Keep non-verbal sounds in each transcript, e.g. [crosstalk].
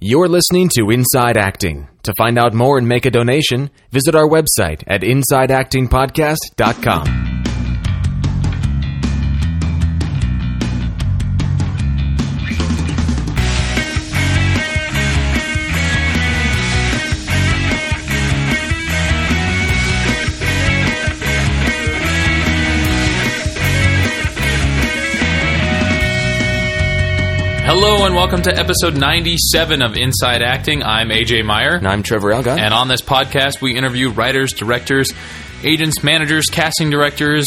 You're listening to Inside Acting. To find out more and make a donation, visit our website at InsideActingPodcast.com. Hello and welcome to episode 97 of Inside Acting. I'm AJ Meyer. And I'm Trevor Elga. And on this podcast, we interview writers, directors, agents, managers, casting directors,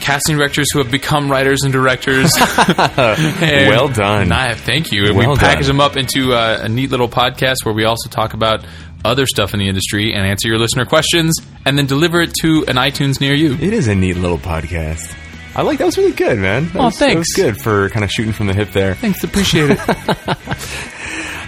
casting directors who have become writers and directors. [laughs] And Well done. I, have thank you. Well we package done. them up into uh, a neat little podcast where we also talk about other stuff in the industry and answer your listener questions and then deliver it to an iTunes near you. It is a neat little podcast. I like that was really good, man. That Oh, was, That was thanks. good for kind of shooting from the hip there. Thanks, appreciate it. [laughs]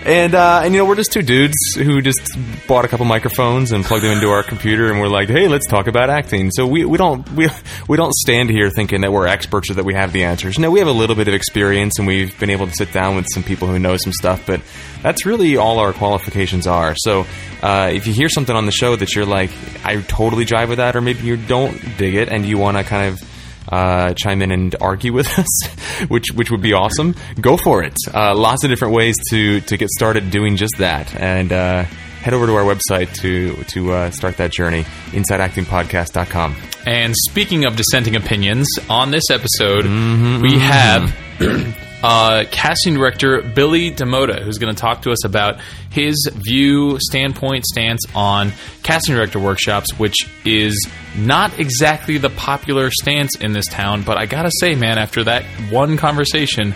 And uh, and you know we're just two dudes who just bought a couple microphones and plugged them into our computer and we're like, hey, let's talk about acting. So we, we don't we we don't stand here thinking that we're experts or that we have the answers. No, we have a little bit of experience and we've been able to sit down with some people who know some stuff, but that's really all our qualifications are. So uh, if you hear something on the show that you're like, I totally jive with that, or maybe you don't dig it and you want to kind of uh, chime in and argue with [laughs] us, which which would be awesome. Go for it. Uh, lots of different ways to to get started doing just that, and uh, head over to our website to to uh, start that journey. InsideActingPodcast.com. And speaking of dissenting opinions, on this episode, Mm-hmm, we have [clears throat] uh, casting director Billy DaMota, who's going to talk to us about his view, standpoint, stance on casting director workshops, which is not exactly the popular stance in this town. But I got to say, man, after that one conversation,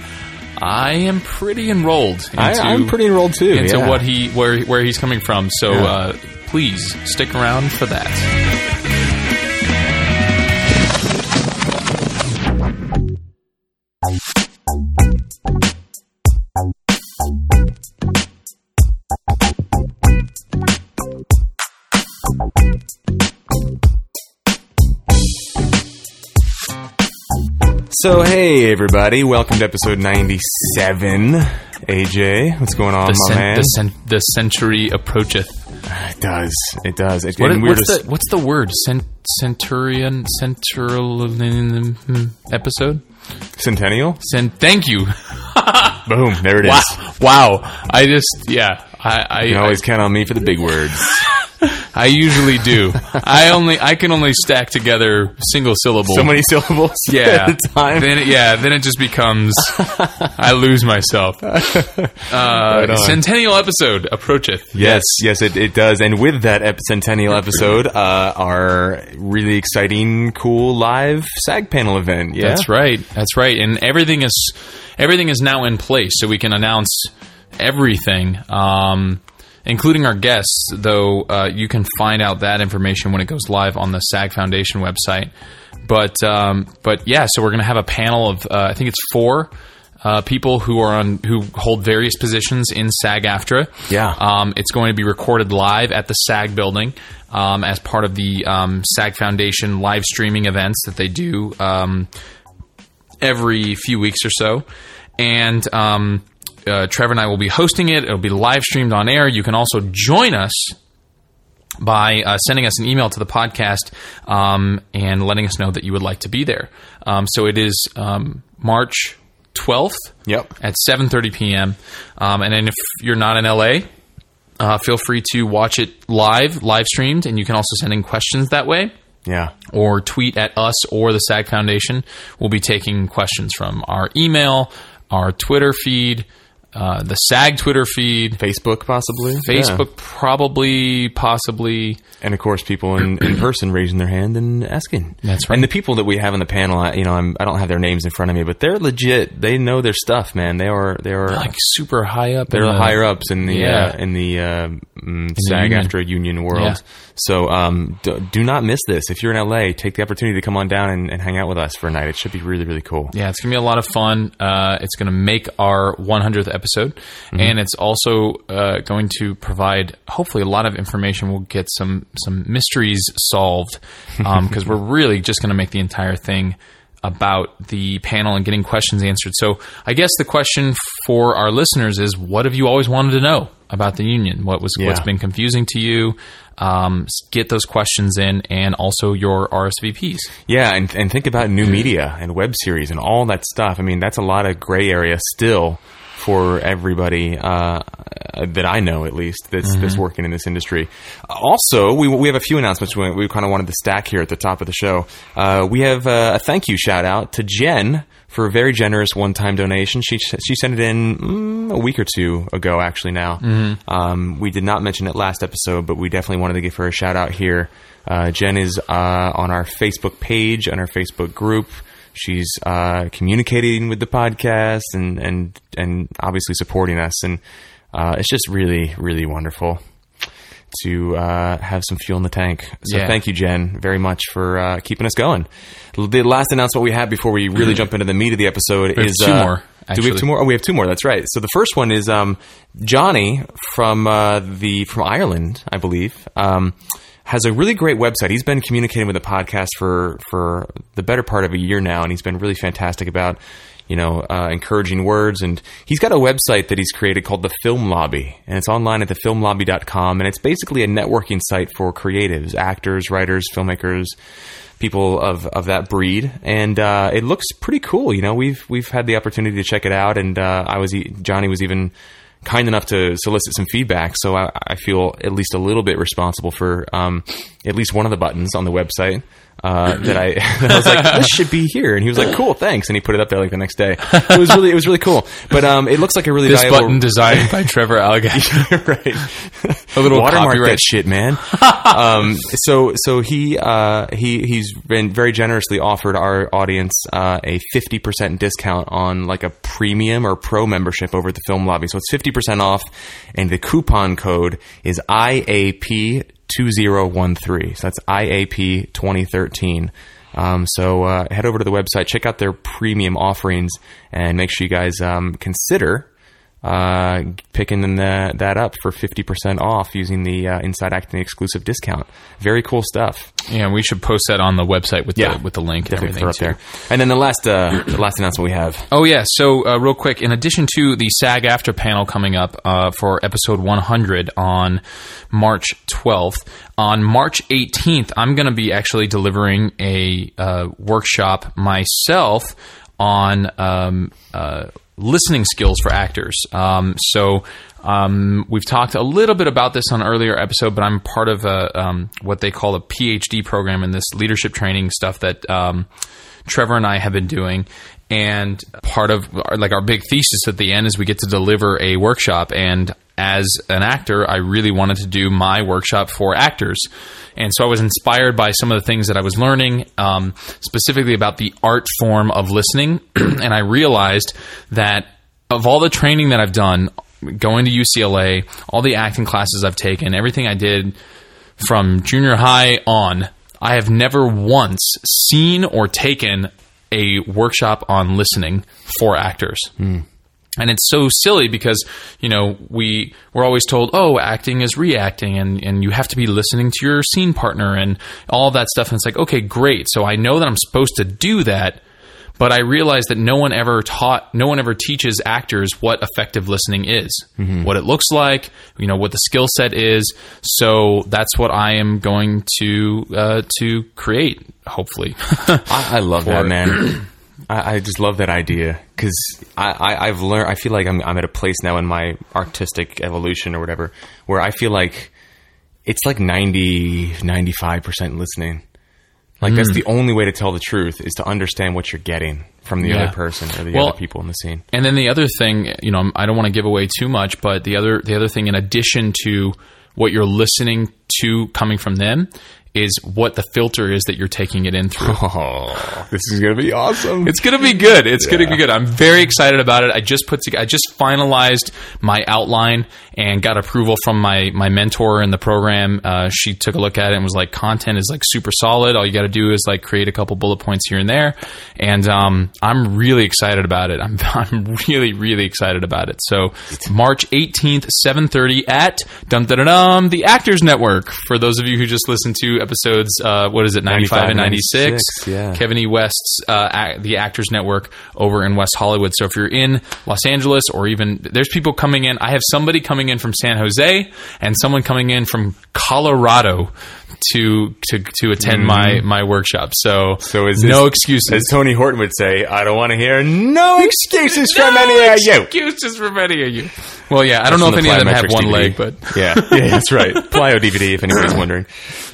I am pretty enrolled into, I, I'm pretty enrolled too. into yeah. what he where where he's coming from. So Yeah. uh, please stick around for that. So hey everybody, welcome to episode 97. AJ, what's going on, the, my cen- man? the, cen- the century approacheth. it does. It does. It's What, what's, as- the, what's the word? Cent- centurion, central hmm, episode? Centennial. Cent- thank you. [laughs] Boom. There it is. Wow, wow. I just yeah. I I, You can always count on me for the big words. [laughs] I usually do. I only I can only stack together single syllable. so many syllables [laughs] yeah. at a time. Then it, yeah, then it just becomes I lose myself. [laughs] Uh, on. centennial episode approacheth. Yes, yes, it, it does. And with that ep- centennial episode, uh, our really exciting, cool live SAG panel event. Yeah, That's right. That's right. And everything is everything is now in place, so we can announce everything, um, including our guests. Though uh, you can find out that information when it goes live on the SAG Foundation website. But um, but yeah, so we're going to have a panel of uh, I think it's four. Uh, people who are on who hold various positions in SAG-AFTRA. Yeah. um, it's going to be recorded live at the SAG building um, as part of the um, SAG Foundation live streaming events that they do um, every few weeks or so. And um, uh, Trevor and I will be hosting it. It'll be live streamed on air. You can also join us by uh, sending us an email to the podcast um, and letting us know that you would like to be there. Um, so it is um, March 12th Yep. at 7.30 p.m. Um, and then if you're not in LA, uh, feel free to watch it live, live streamed, and you can also send in questions that way Yeah. or tweet at us or the SAG Foundation. We'll be taking questions from our email, our Twitter feed, uh, the SAG Twitter feed, Facebook, possibly. Facebook, probably, possibly. And of course, people in, in person raising their hand and asking. That's right. And the people that we have on the panel, I, you know, I'm, I don't have their names in front of me, but they're legit. They know their stuff, man. They are. They are. Like super high up. they're the higher ups in the Yeah. uh, in the uh, mm, SAG-AFTRA union world. Yeah. So um, do, do not miss this. If you're in LA, take the opportunity to come on down and, and hang out with us for a night. It should be really really cool. Yeah, it's gonna be a lot of fun. Uh, it's gonna make our 100th episode, and it's also uh, going to provide hopefully a lot of information. We'll get some some mysteries solved [laughs] because we're really just gonna make the entire thing about the panel and getting questions answered. So I guess the question for our listeners is, what have you always wanted to know about the union? What was what's Yeah. been confusing to you? Um, get those questions in, and also your RSVPs. Yeah, and, and think about new media and web series and all that stuff. I mean, that's a lot of gray area still for everybody uh, that I know, at least, that's, that's working in this industry. Also, we, we have a few announcements we, we kind of wanted to stack here at the top of the show. Uh, we have uh, a thank you shout out to Jen for a very generous one time donation. She, she sent it in mm, a week or two ago, actually, now. Um, we did not mention it last episode, but we definitely wanted to give her a shout out here. Uh, Jen is uh, on our Facebook page, on our Facebook group. She's uh, communicating with the podcast and, and, and obviously supporting us. And uh, it's just really, really wonderful to uh, have some fuel in the tank. So Yeah. thank you, Jen, very much for uh, keeping us going. The last announcement we have before we really jump into the meat of the episode We is two uh, more, Do we have two more? Oh, we have two more. That's right. So the first one is um, Johnny from uh, the from Ireland, I believe. Um, has a really great website. He's been communicating with the podcast for for the better part of a year now, and he's been really fantastic about you know uh, encouraging words. And he's got a website that he's created called the Film Lobby, and it's online at thefilmlobby.com, and it's basically a networking site for creatives, actors, writers, filmmakers. People of, of that breed, and uh, it looks pretty cool. You know, we've we've had the opportunity to check it out, and uh, I was Johnny was even kind enough to solicit some feedback. So I, I feel at least a little bit responsible for um, at least one of the buttons on the website uh, that I, [laughs] that I was like, this should be here. And he was like, cool, thanks. And he put it up there like the next day. It was really, it was really cool. But um, it looks like a really This valuable button designed by Trevor [laughs] Alligator. right. A little watermark copyright. that shit, man. [laughs] um, so so he uh, he he's been very generously offered our audience uh, a fifty percent discount on like a premium or pro membership over at the Film Lobby. So it's fifty percent off, and the coupon code is IAP two zero one three. So that's IAP twenty thirteen. Um, so uh, head over to the website, check out their premium offerings, and make sure you guys um, consider uh, picking the, that up for 50% off using the uh, Inside Acting exclusive discount. Very cool stuff. Yeah, we should post that on the website with the with the link and everything up there. And then the last, uh, the last announcement we have. Oh yeah. So uh, real quick, in addition to the SAG-AFTRA panel coming up uh, for episode 100 on March 12th, on March 18th, I'm going to be actually delivering a uh, workshop myself on um, uh, listening skills for actors. Um, so. Um, we've talked a little bit about this on earlier episode, but I'm part of a, um, what they call a PhD program in this leadership training stuff that um, Trevor and I have been doing. And part of our, like our big thesis at the end is we get to deliver a workshop. And as an actor, I really wanted to do my workshop for actors. And so I was inspired by some of the things that I was learning, um, specifically about the art form of listening. [clears throat] and I realized that of all the training that I've done, going to UCLA, all the acting classes I've taken, everything I did from junior high on, I have never once seen or taken a workshop on listening for actors. And it's so silly because, you know, we we're always told, oh, acting is reacting and, and you have to be listening to your scene partner and all that stuff. And it's like, okay, great. So I know that I'm supposed to do that, but I realize that no one ever taught, no one ever teaches actors what effective listening is, what it looks like, you know, what the skill set is. So that's what I am going to uh, to create, hopefully. [laughs] I, I love that, man. [clears throat] I, I just love that idea because I, I, I've learned. I feel like I'm, I'm at a place now in my artistic evolution or whatever where I feel like it's like 90, 95 percent listening. Like that's hmm. the only way to tell the truth is to understand what you're getting from the Yeah. other person or the Well- other people in the scene. And then the other thing, you know, I don't want to give away too much, but the other the other thing, in addition to what you're listening to coming from them, is what the filter is that you're taking it in through. [laughs] Oh, this is gonna be awesome. It's gonna be good. It's gonna be good. I'm very excited about it. I just put together, I just finalized my outline and got approval from my my mentor in the program. Uh, she took a look at it and was like, "Content is like super solid. All you got to do is like create a couple bullet points here and there." And um, I'm really excited about it. I'm [laughs] I'm really really excited about it. So March 18th, 7:30 at dum dum dum the Actors Network. For those of you who just listened to episodes. Uh, what is it, 95, and 96? 96, yeah. Kevin E. West's uh, ac- the Actors Network over in West Hollywood. So if you're in Los Angeles or even there's people coming in. I have somebody coming in from San Jose and someone coming in from Colorado to to to attend my my workshop. So, Mm-hmm. So is no is- excuses. As Tony Horton would say, I don't want to hear [laughs] no excuses from any of you. excuses from any of you. Well, yeah, I don't know if any of them have one DVD. leg, but yeah, [laughs] yeah, that's right. Plyo DVD, if anybody's [clears throat] wondering.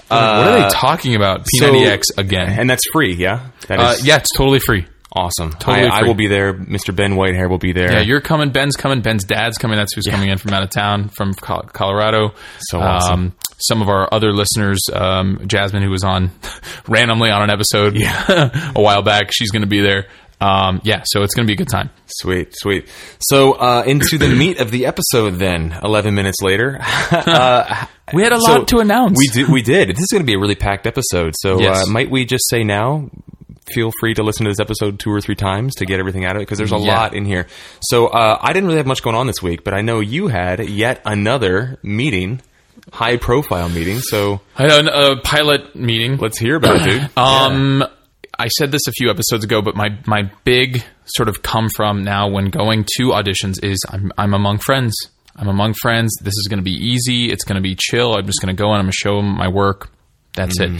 What are Uh, they talking about? so- P90X again? And that's free, yeah. That Uh, yeah, it's totally free. awesome. totally I, I will be there. Mr. Ben Whitehair will be there. Yeah, you're coming. Ben's coming. Ben's dad's coming. That's who's coming in from out of town, from Colorado. So awesome. Um, some of our other listeners, um, Jasmine, who was on [laughs] randomly on an episode [laughs] a while back, she's going to be there. Um, yeah, so it's going to be a good time. Sweet, sweet. So uh, into the meat of the episode, then. Eleven minutes later, [laughs] uh, We had a so lot to announce. We did. We did. This is going to be a really packed episode. So Yes. uh, might we just say now? Feel free to listen to this episode two or three times to get everything out of it because there's a Yeah. lot in here. So uh, I didn't really have much going on this week, but I know you had yet another meeting, high profile meeting. So I had a, a pilot meeting. let's hear about it, dude. [clears throat] Um, I said this a few episodes ago, but my my big sort of come from now when going to auditions is I'm I'm among friends. I'm among friends. This is going to be easy. It's going to be chill. I'm just going to go and I'm going to show them my work. That's it.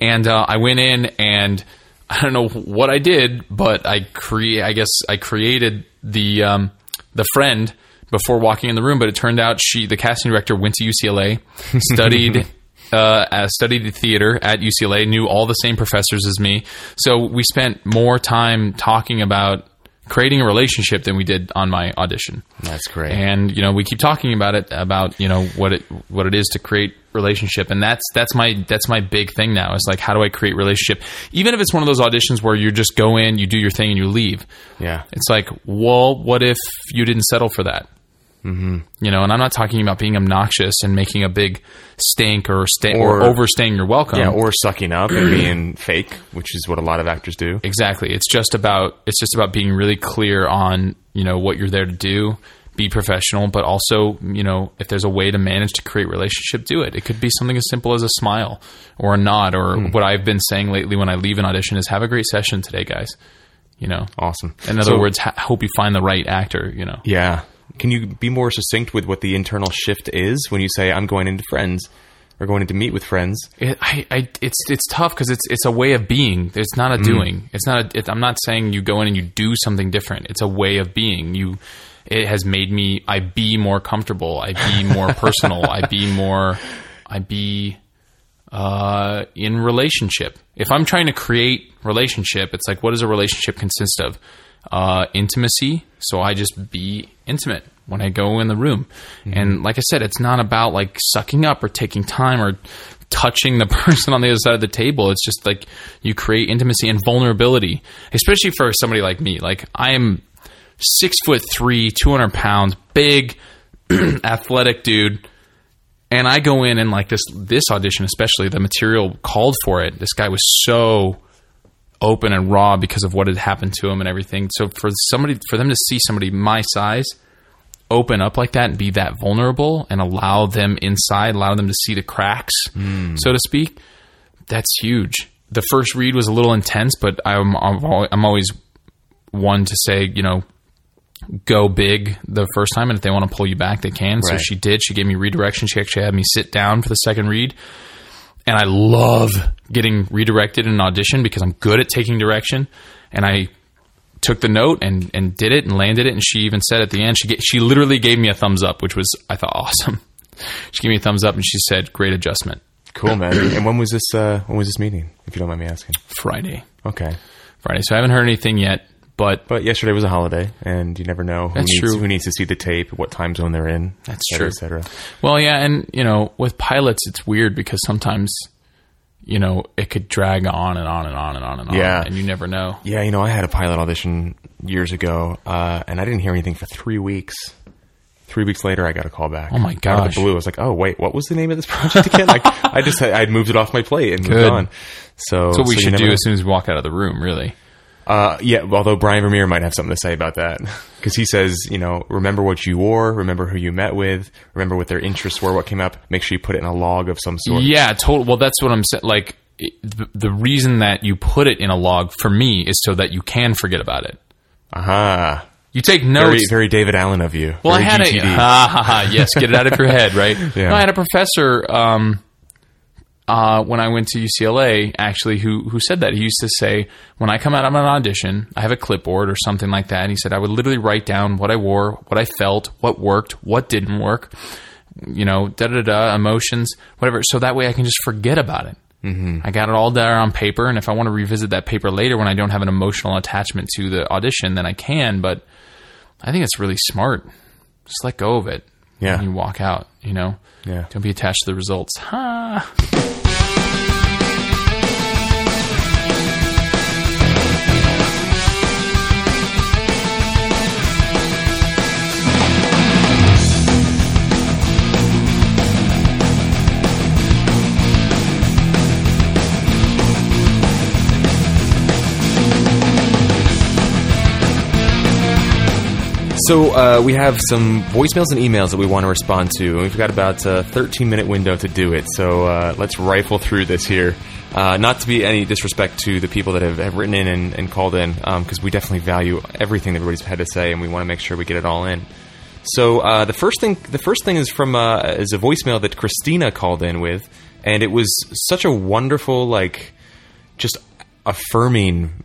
And uh, I went in and I don't know what I did, but I create. I guess I created the um, the friend before walking in the room. But it turned out she, the casting director, went to UCLA, [laughs] studied uh, uh, studied theater at UCLA, knew all the same professors as me. So we spent more time talking about creating a relationship than we did on my audition. That's great. And you know, we keep talking about it about you know what it what it is to create relationship, and that's that's my that's my big thing now. Is like how do I create relationship, even if it's one of those auditions where you just go in, you do your thing, and you leave. yeah. It's like, well, what if you didn't settle for that? Mm-hmm. You know, and I'm not talking about being obnoxious and making a big stink or sta- or, Or- overstaying your welcome. Yeah, or sucking up and [clears throat] being fake, which is what a lot of actors do. exactly. It's just about it's just about being really clear on you know what you're there to do. Be professional, but also you know if there's a way to manage to create relationship, do it. It could be something as simple as a smile or a nod, or Hmm. what I've been saying lately when I leave an audition is "Have a great session today, guys." You know, Awesome. in other So- words, ha- hope you find the right actor. You know, Yeah. Can you be more succinct with what the internal shift is when you say I'm going into friends or going into meet with friends? It, I, I, it's it's tough because it's it's a way of being. It's not a doing. It's not. A, it, I'm not saying you go in and you do something different. It's a way of being. You. It has made me. I be more comfortable. I be more [laughs] personal. I be more. I be uh, in relationship. If I'm trying to create relationship, it's like what does a relationship consist of? Uh, intimacy. So I just be intimate when I go in the room. And like I said, it's not about like sucking up or taking time or touching the [laughs] person on the other side of the table. It's just like you create intimacy and vulnerability, especially for somebody like me. Like I am six foot three, 200 pounds, big, [clears throat] athletic dude and I go in and like this this audition especially the material called for it. This guy was so open and raw because of what had happened to him and everything. So for somebody for them to see somebody my size open up like that and be that vulnerable and allow them inside, allow them to see the cracks, hmm. so to speak, that's huge. The first read was a little intense, but I'm I'm always one to say, you know, go big the first time, and if they want to pull you back, they can. So she did. She gave me redirection. She actually had me sit down for the second read, and I love getting redirected in an audition because I'm good at taking direction, and I took the note and and did it and landed it. And she even said at the end, she ga- she literally gave me a thumbs up, which was I thought [laughs] awesome. She gave me a thumbs up and she said, "Great adjustment." Cool, man. and when was this? Uh, when was this meeting? If you don't mind me asking. Friday, Okay. Friday. So I haven't heard anything yet, but But yesterday was a holiday, and you never know who needs true. who needs to see the tape, what time zone they're in. That's et cetera, true. Et cetera. Well, yeah, and you know, with pilots, it's weird because sometimes, you know, it could drag on and on and on and on and on, Yeah. and you never know. Yeah, you know, I had a pilot audition years ago, uh, and I didn't hear anything for three weeks. Three weeks later, I got a call back. Oh my Out of the blue, I was like, "Oh wait, what was the name of this [laughs] project again?" like, I just I'd moved it off my plate and moved Good. on. So That's what we so should do know. as soon as we walk out of the room. Really, Uh, yeah, although Brian Vermeer might have something to say about that [laughs] because he says, you know, remember what you wore, remember who you met with, remember what their interests were, what came up. Make sure you put it in a log of some sort. Yeah, total. Well, that's what I'm saying. Like it, the, the reason that you put it in a log for me is so that you can forget about it. Aha. You take Very, notes. very David Allen of you. well, I had GTD. a [laughs] ha, ha, ha, yes, get it out of your head, right? [laughs] Yeah. No, I had a professor um, uh, when I went to UCLA actually who who said that he used to say when I come out of an audition, I have a clipboard or something like that. And he said I would literally write down what I wore, what I felt, what worked, what didn't work, you know, da da da, emotions, whatever. So that way I can just forget about it. Mm-hmm. I got it all there on paper, and if I want to revisit that paper later when I don't have an emotional attachment to the audition, then I can. But I think it's really smart. Just let go of it. Yeah. when you walk out. You know. Yeah. Don't be attached to the results. Ha. So uh, we have some voicemails and emails that we want to respond to, and we've got about a 13 minute window to do it. So uh, let's rifle through this here. Uh, not to be any disrespect to the people that have, have written in and, and called in, because we definitely value everything that everybody's had to say, and we want to make sure we get it all in. So uh, the first thing, the first thing is from uh, is a voicemail that Christina called in with, and it was such a wonderful, like, just affirming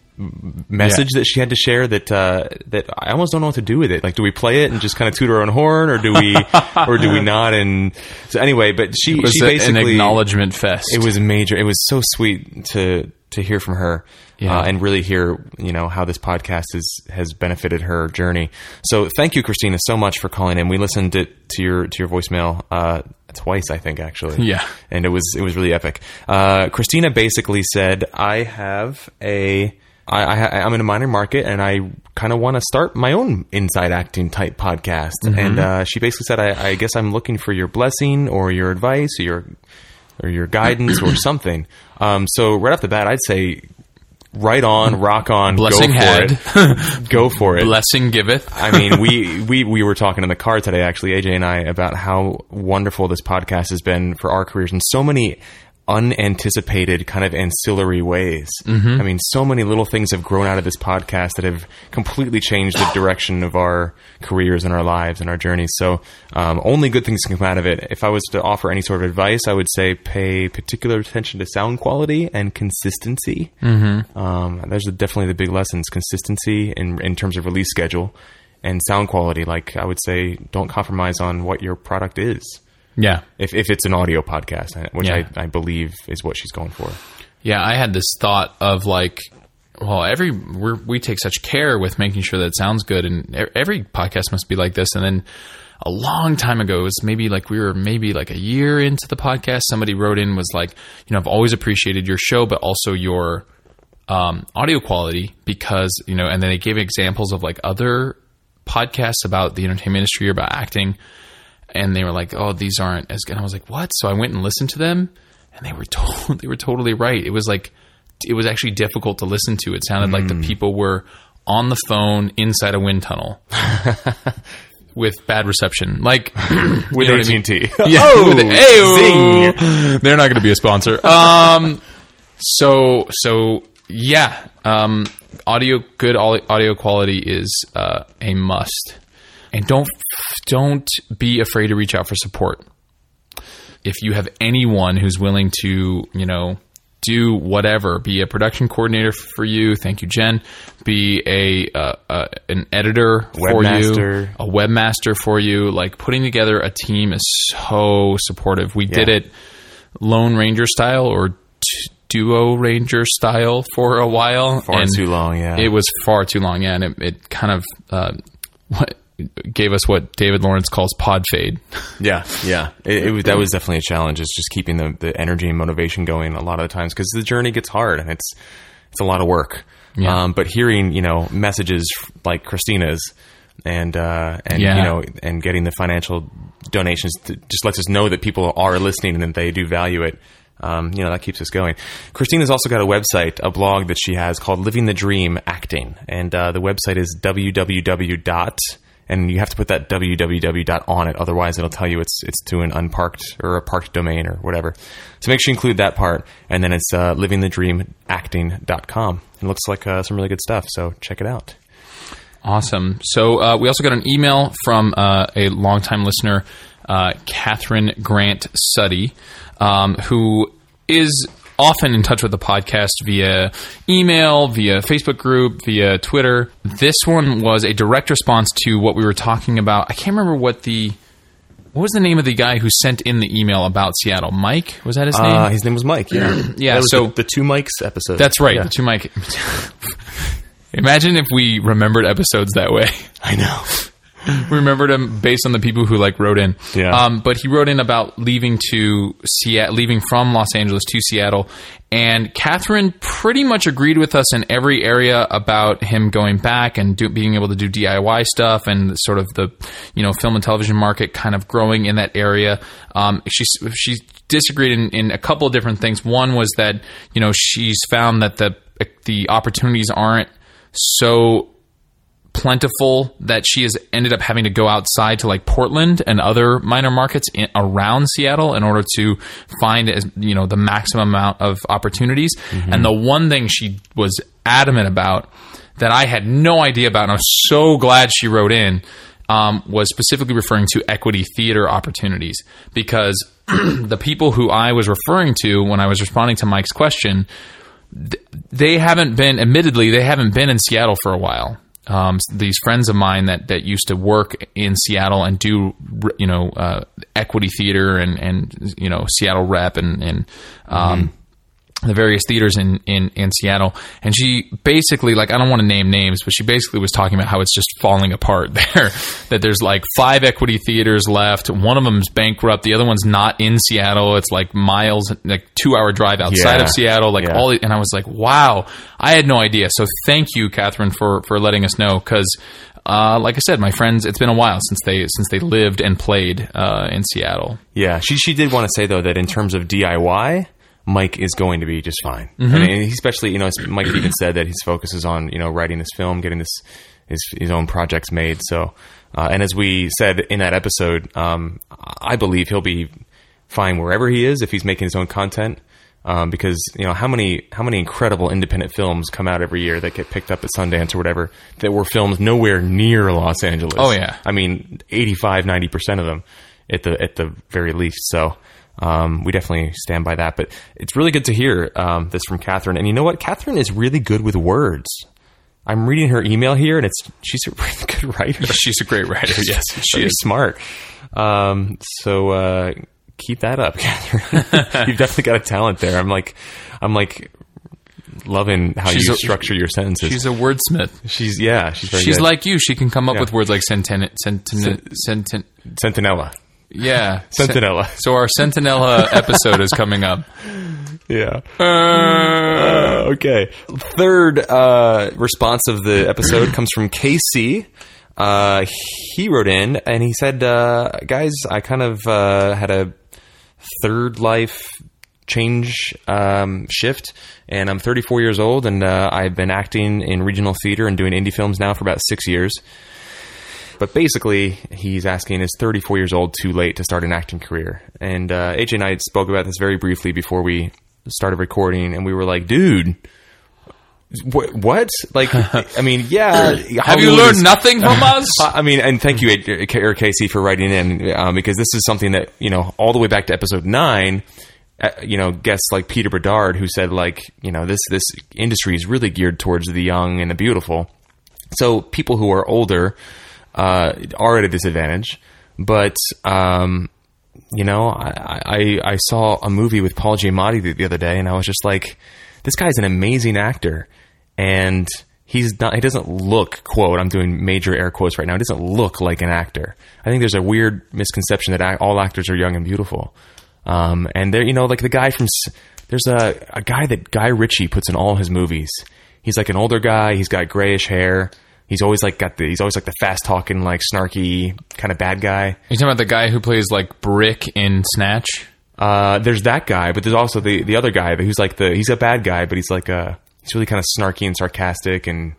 message that she had to share that uh, that I almost don't know what to do with it. Like, do we play it and just kind of toot our own horn, or do we, [laughs] or do we not? And so anyway, but she It was she a- basically an acknowledgement fest. it was major. It was so sweet to to hear from her Yeah. uh, and really hear you know how this podcast is has benefited her journey. So thank you, Christina, so much for calling in. We listened to, to your to your voicemail uh, twice, I think, actually. [laughs] Yeah. and it was it was really epic. Uh, Christina basically said, "I have a." I, I, I'm in a minor market, and I kind of want to start my own inside acting type podcast. And uh, she basically said, I, "I guess I'm looking for your blessing or your advice or your or your guidance or [clears throat] something. Um, so right off the bat, I'd say right on, rock on, Blessing go for had. it, [laughs] go for it. Blessing giveth. I mean, we, we we were talking in the car today, actually, AJ and I, about how wonderful this podcast has been for our careers and so many unanticipated kind of ancillary ways. I mean, so many little things have grown out of this podcast that have completely changed the direction of our careers and our lives and our journeys. So, um, only good things can come out of it. If I was to offer any sort of advice, I would say pay particular attention to sound quality and consistency. Mm-hmm. Um, those are definitely the big lessons: consistency in in terms of release schedule and sound quality. Like I would say, don't compromise on what your product is. Yeah. If, if it's an audio podcast, which Yeah. I, I believe is what she's going for. Yeah, I had this thought of like, well, every we're, we take such care with making sure that it sounds good, and every podcast must be like this. And then a long time ago, it was maybe like we were maybe like a year into the podcast. Somebody wrote in was like, you know, I've always appreciated your show, but also your um, audio quality because you know, and then they gave examples of like other podcasts about the entertainment industry or about acting, and they were like, "Oh, these aren't as good." And I was like, "What?" So I went and listened to them, and they were [laughs] to- they were totally right. It was like it was actually difficult to listen to. It sounded like the people were on the phone inside a wind tunnel. [laughs] With bad reception, like With [clears throat] you know what I mean? [laughs] AT&T. Oh, zing. They're not going to be a sponsor. Um, so so yeah, um, audio good audio quality is uh, a must, and don't don't be afraid to reach out for support. If you have anyone who's willing to, you know, do whatever, be a production coordinator for you. Thank you, Jen. Be a uh, uh, an editor for you, a webmaster for you. Like putting together a team is so supportive. We did it Lone Ranger style or t- Duo Ranger style for a while. Far and too long, yeah. It was far too long, yeah, and it, it kind of uh, [laughs] what gave us what David Lawrence calls pod fade. [laughs] Yeah, yeah. It, it was that was definitely a challenge. Is just keeping the, the energy and motivation going a lot of the times because the journey gets hard and it's it's a lot of work. Yeah. Um, but hearing you know messages like Christina's and uh, and Yeah. you know and getting the financial donations just lets us know that people are listening and that they do value it. um, you know that keeps us going. Christina's also got a website, a blog that she has called Living the Dream Acting, and uh, the website is www dot and you have to put that www dot on it, otherwise it'll tell you it's it's to an unparked or a parked domain or whatever. So make sure you include that part, and then it's uh, livingthedreamacting.com. It looks like uh, some really good stuff, so check it out. Awesome. So uh, we also got an email from uh, a longtime listener, uh, Catherine Grant Suddy, um, who is often in touch with the podcast via email, via Facebook group, via Twitter. This one was a direct response to what we were talking about. I can't remember what the what was the name of the guy who sent in the email about Seattle? Mike was that his name? Uh, his name was Mike. Yeah, [clears throat] Yeah, so- the, the two Mikes episode. That's right. Yeah. The two Mike. [laughs] Imagine if we remembered episodes that way. I know. We remembered him based on the people who like wrote in. Yeah. Um, but he wrote in about leaving to Seattle, leaving from Los Angeles to Seattle, and Catherine pretty much agreed with us in every area about him going back and do, being able to do DIY stuff and sort of the you know film and television market kind of growing in that area. Um, she she disagreed in, in a couple of different things. One was that you know she's found that the the opportunities aren't so plentiful that she has ended up having to go outside to like Portland and other minor markets in, around Seattle in order to find as you know the maximum amount of opportunities. And the one thing she was adamant about that I had no idea about, and I was so glad she wrote in. Um, was specifically referring to equity theater opportunities because [clears throat] the people who I was referring to when I was responding to Mike's question they haven't been admittedly they haven't been in Seattle for a while. Um, these friends of mine that, that used to work in Seattle and do you know uh, equity theater and and you know Seattle rep and and um, the various theaters in, in in Seattle. And she basically like I don't want to name names but she basically was talking about how it's just falling apart [laughs] there. That there's like five equity theaters left. One of them's bankrupt. The other one's not in Seattle. It's like miles like 2 hour drive outside Yeah. of Seattle. Like Yeah. all the- and I was like wow. I had no idea. So thank you Catherine for for letting us know cuz uh, like I said, my friends, it's been a while since they since they lived and played uh, in Seattle. Yeah, she she did want to say though that in terms of DIY, Mike is going to be just fine. I mean, especially you know Mike even said that his focus is on you know writing this film, getting this his his own projects made. So, uh, and as we said in that episode, um, I believe he'll be fine wherever he is if he's making his own content. Um, because you know how many how many incredible independent films come out every year that get picked up at Sundance or whatever that were filmed nowhere near Los Angeles. Oh, yeah. I mean 85 90 percent of them at the at the very least. So um, we definitely stand by that. But it's really good to hear um, this from Catherine. And you know what? Catherine is really good with words. I'm reading her email here, and it's she's a [laughs] really good writer. [laughs] She's a great writer. Yes, she is. smart. Um, so uh, keep that up, [laughs] Catherine. You've definitely got a talent there. I'm like, I'm like loving how She's you a- structure your sentences. She's a wordsmith. She's yeah, she's very She's good. like you. She can come up Yeah. with words like sentin, sentin, sentin, Sentinella. Yeah, Sentinella. [laughs] So our Sentinella episode is coming up. Yeah. Uh, okay. Third uh, response of the episode comes from KC. Uh, he wrote in and he said, uh, "Guys, I kind of uh, had a third life change um, shift, and I'm 34 years old, and uh, I've been acting in regional theater and doing indie films now for about six years." But basically, he's asking, is 34 years old too late to start an acting career? And uh, AJ and I spoke about this very briefly before we started recording, and we were like, dude, what? what? Like, I mean, yeah. [laughs] Have you learned is- nothing from [laughs] us? I mean, and thank you, Eric Casey, for writing in um, because this is something that you know all the way back to episode nine. Uh, you know, guests like Peter Bedard who said like you know this this industry is really geared towards the young and the beautiful. So people who are older uh, are at a disadvantage. But um, you know, I, I I saw a movie with Paul Giamatti the, the other day, and I was just like, this guy's an amazing actor, and he's not. He doesn't look quote. I'm doing major air quotes right now. He doesn't look like an actor. I think there's a weird misconception that ac- all actors are young and beautiful. Um, and there, you know, like the guy from there's a a guy that Guy Ritchie puts in all his movies. He's like an older guy. He's got grayish hair. He's always like got the. He's always like the fast talking, like snarky kind of bad guy. You talking about the guy who plays like Brick in Snatch? uh, there's that guy, but there's also the the other guy who's like the he's a bad guy, but he's like uh he's really kind of snarky and sarcastic, and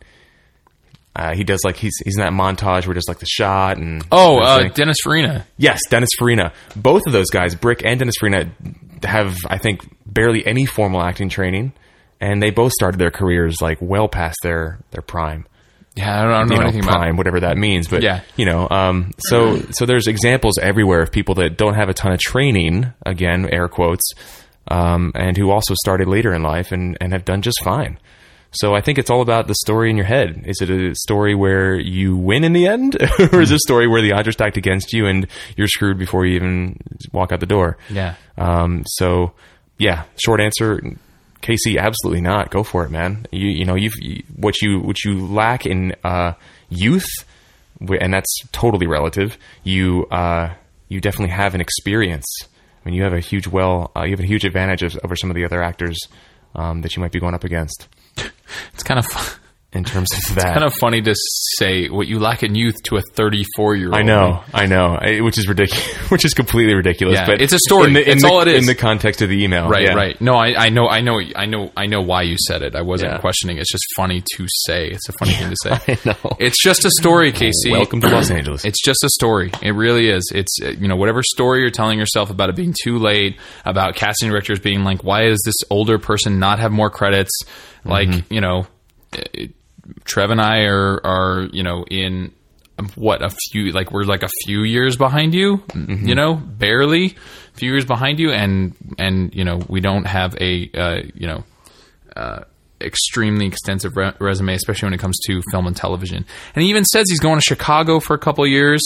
uh, he does like he's he's in that montage where does like the shot and Oh, uh. Dennis Farina. yes, Dennis Farina. Both of those guys, Brick and Dennis Farina, have I think barely any formal acting training, and they both started their careers like well past their their prime Yeah, I don't, I don't know know, anything prime, about. whatever that means. But Yeah. you know, um, so so there's examples everywhere of people that don't have a ton of training, again, air quotes, um, and who also started later in life and and have done just fine. So I think it's all about the story in your head. Is it a story where you win in the end, [laughs] or is it a story where the odds are stacked against you and you're screwed before you even walk out the door? Yeah. Um, so yeah, short answer, Casey, absolutely not. Go for it, man. You you know you've you, what you what you lack in uh, youth, and that's totally relative. You uh, you definitely have an experience. I mean, you have a huge well, uh, you have a huge advantage of, over some of the other actors um, that you might be going up against [laughs] It's kind of fun. In terms of that. It's kind of funny to say what you lack in youth to a 34 year old. I know, I know, I, which is ridiculous, [laughs] which is completely ridiculous. Yeah, but it's a story. In the, in It's the- all it is. in the context of the email. Right, yeah. right. No, I, I know, I know, I know, I know why you said it. I wasn't Yeah. questioning. It's just funny to say. It's a funny thing to say. [laughs] I know. It's just a story, Casey. Welcome to Los [clears throat] Angeles. It's just a story. It really is. It's uh, you know whatever story you're telling yourself about it being too late, about casting directors being like, why does this older person not have more credits? Like Mm-hmm. you know, uh, Trev and I are are you know in what a few like we're like a few years behind you, Mm-hmm. you know, barely a few years behind you, and and you know we don't have a uh, you know uh, extremely extensive re- resume, especially when it comes to film and television. And he even says he's going to Chicago for a couple years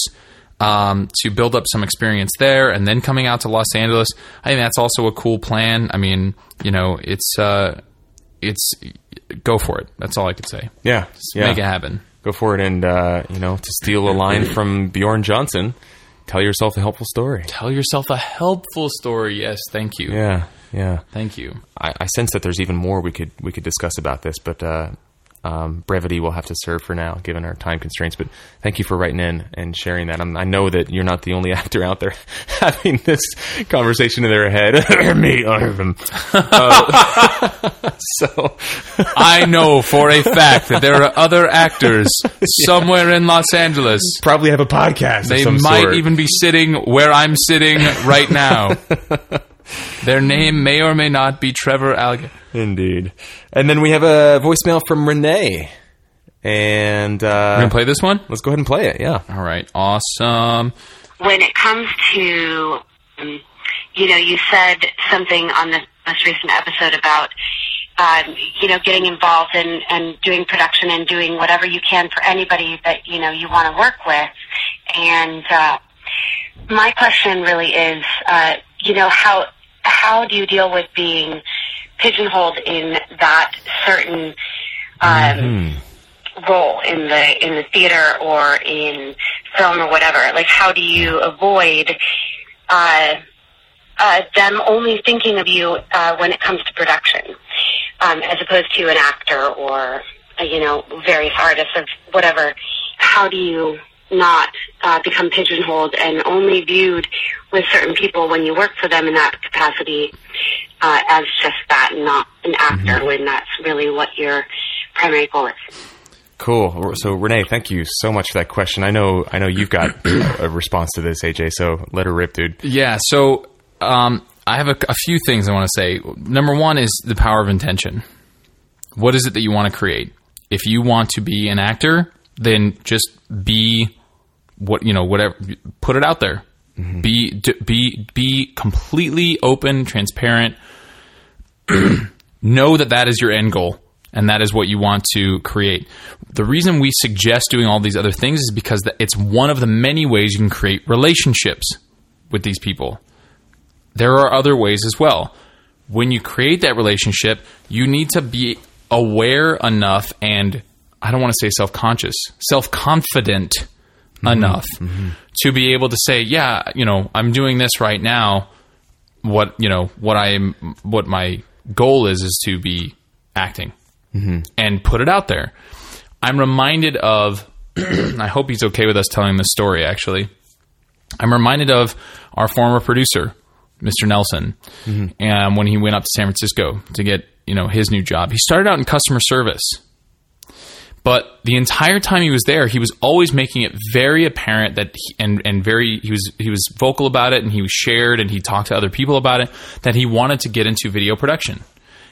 um, to build up some experience there, and then coming out to Los Angeles. I think that's also a cool plan. I mean, you know, it's uh, it's go for it. That's all I could say. yeah, yeah. Make it happen. go for it and uh, you know to steal a line from Bjorn Johnson tell yourself a helpful story Tell yourself a helpful story. Yes, thank you. yeah yeah Thank you. I, I sense that there's even more we could we could discuss about this but uh, um, brevity will have to serve for now given our time constraints but thank you for writing in and sharing that. I'm, I know that you're not the only [laughs] actor out there [laughs] having this conversation in their head. [laughs] Me um, uh, so. I know for a fact that there are other actors somewhere in Los Angeles. Probably have a podcast They might sort. even be sitting where I'm sitting right now. Their name may or may not be Trevor Alga. Indeed. And then we have a voicemail from Renee. And uh, Gonna play this one? let's go ahead and play it. Yeah. All right, awesome. when it comes to, um, you know, you said something on the most recent episode about, um, you know, getting involved and, and doing production and doing whatever you can for anybody that, you know, you want to work with. And, uh, my question really is, uh, you know, how, how do you deal with being pigeonholed in that certain, um, role in the in the theater or in film or whatever? Like, how do you avoid uh, uh, them only thinking of you uh, when it comes to production, um, as opposed to an actor or you know various artists of whatever? How do you not uh, become pigeonholed and only viewed with certain people when you work for them in that capacity uh, as just that, and not an actor when that's really what your primary goal is? Cool. So Renee, thank you so much for that question. I know I know you've got a, [clears throat] a response to this, AJ. So let her rip, dude. Yeah, so um, I have a, a few things I want to say. Number one is the power of intention. What is it that you want to create? If you want to be an actor, then just be what you know, whatever. Put it out there. Mm-hmm. Be d- be be completely open, transparent. [clears throat] know that that is your end goal and that is what you want to create. The reason we suggest doing all these other things is because it's one of the many ways you can create relationships with these people. There are other ways as well. When you create that relationship, you need to be aware enough and I don't want to say self-conscious, self-confident enough mm-hmm. to be able to say, yeah, you know, I'm doing this right now. What, you know, what I am what my goal is is to be acting mm-hmm. and put it out there. I'm reminded of, [clears throat] I hope he's okay with us telling this story actually. I'm reminded of our former producer, Mr. Nelson, and when he went up to San Francisco to get you know his new job, he started out in customer service. But the entire time he was there, he was always making it very apparent that, he, and and very he was he was vocal about it, and he was shared, and he talked to other people about it that he wanted to get into video production.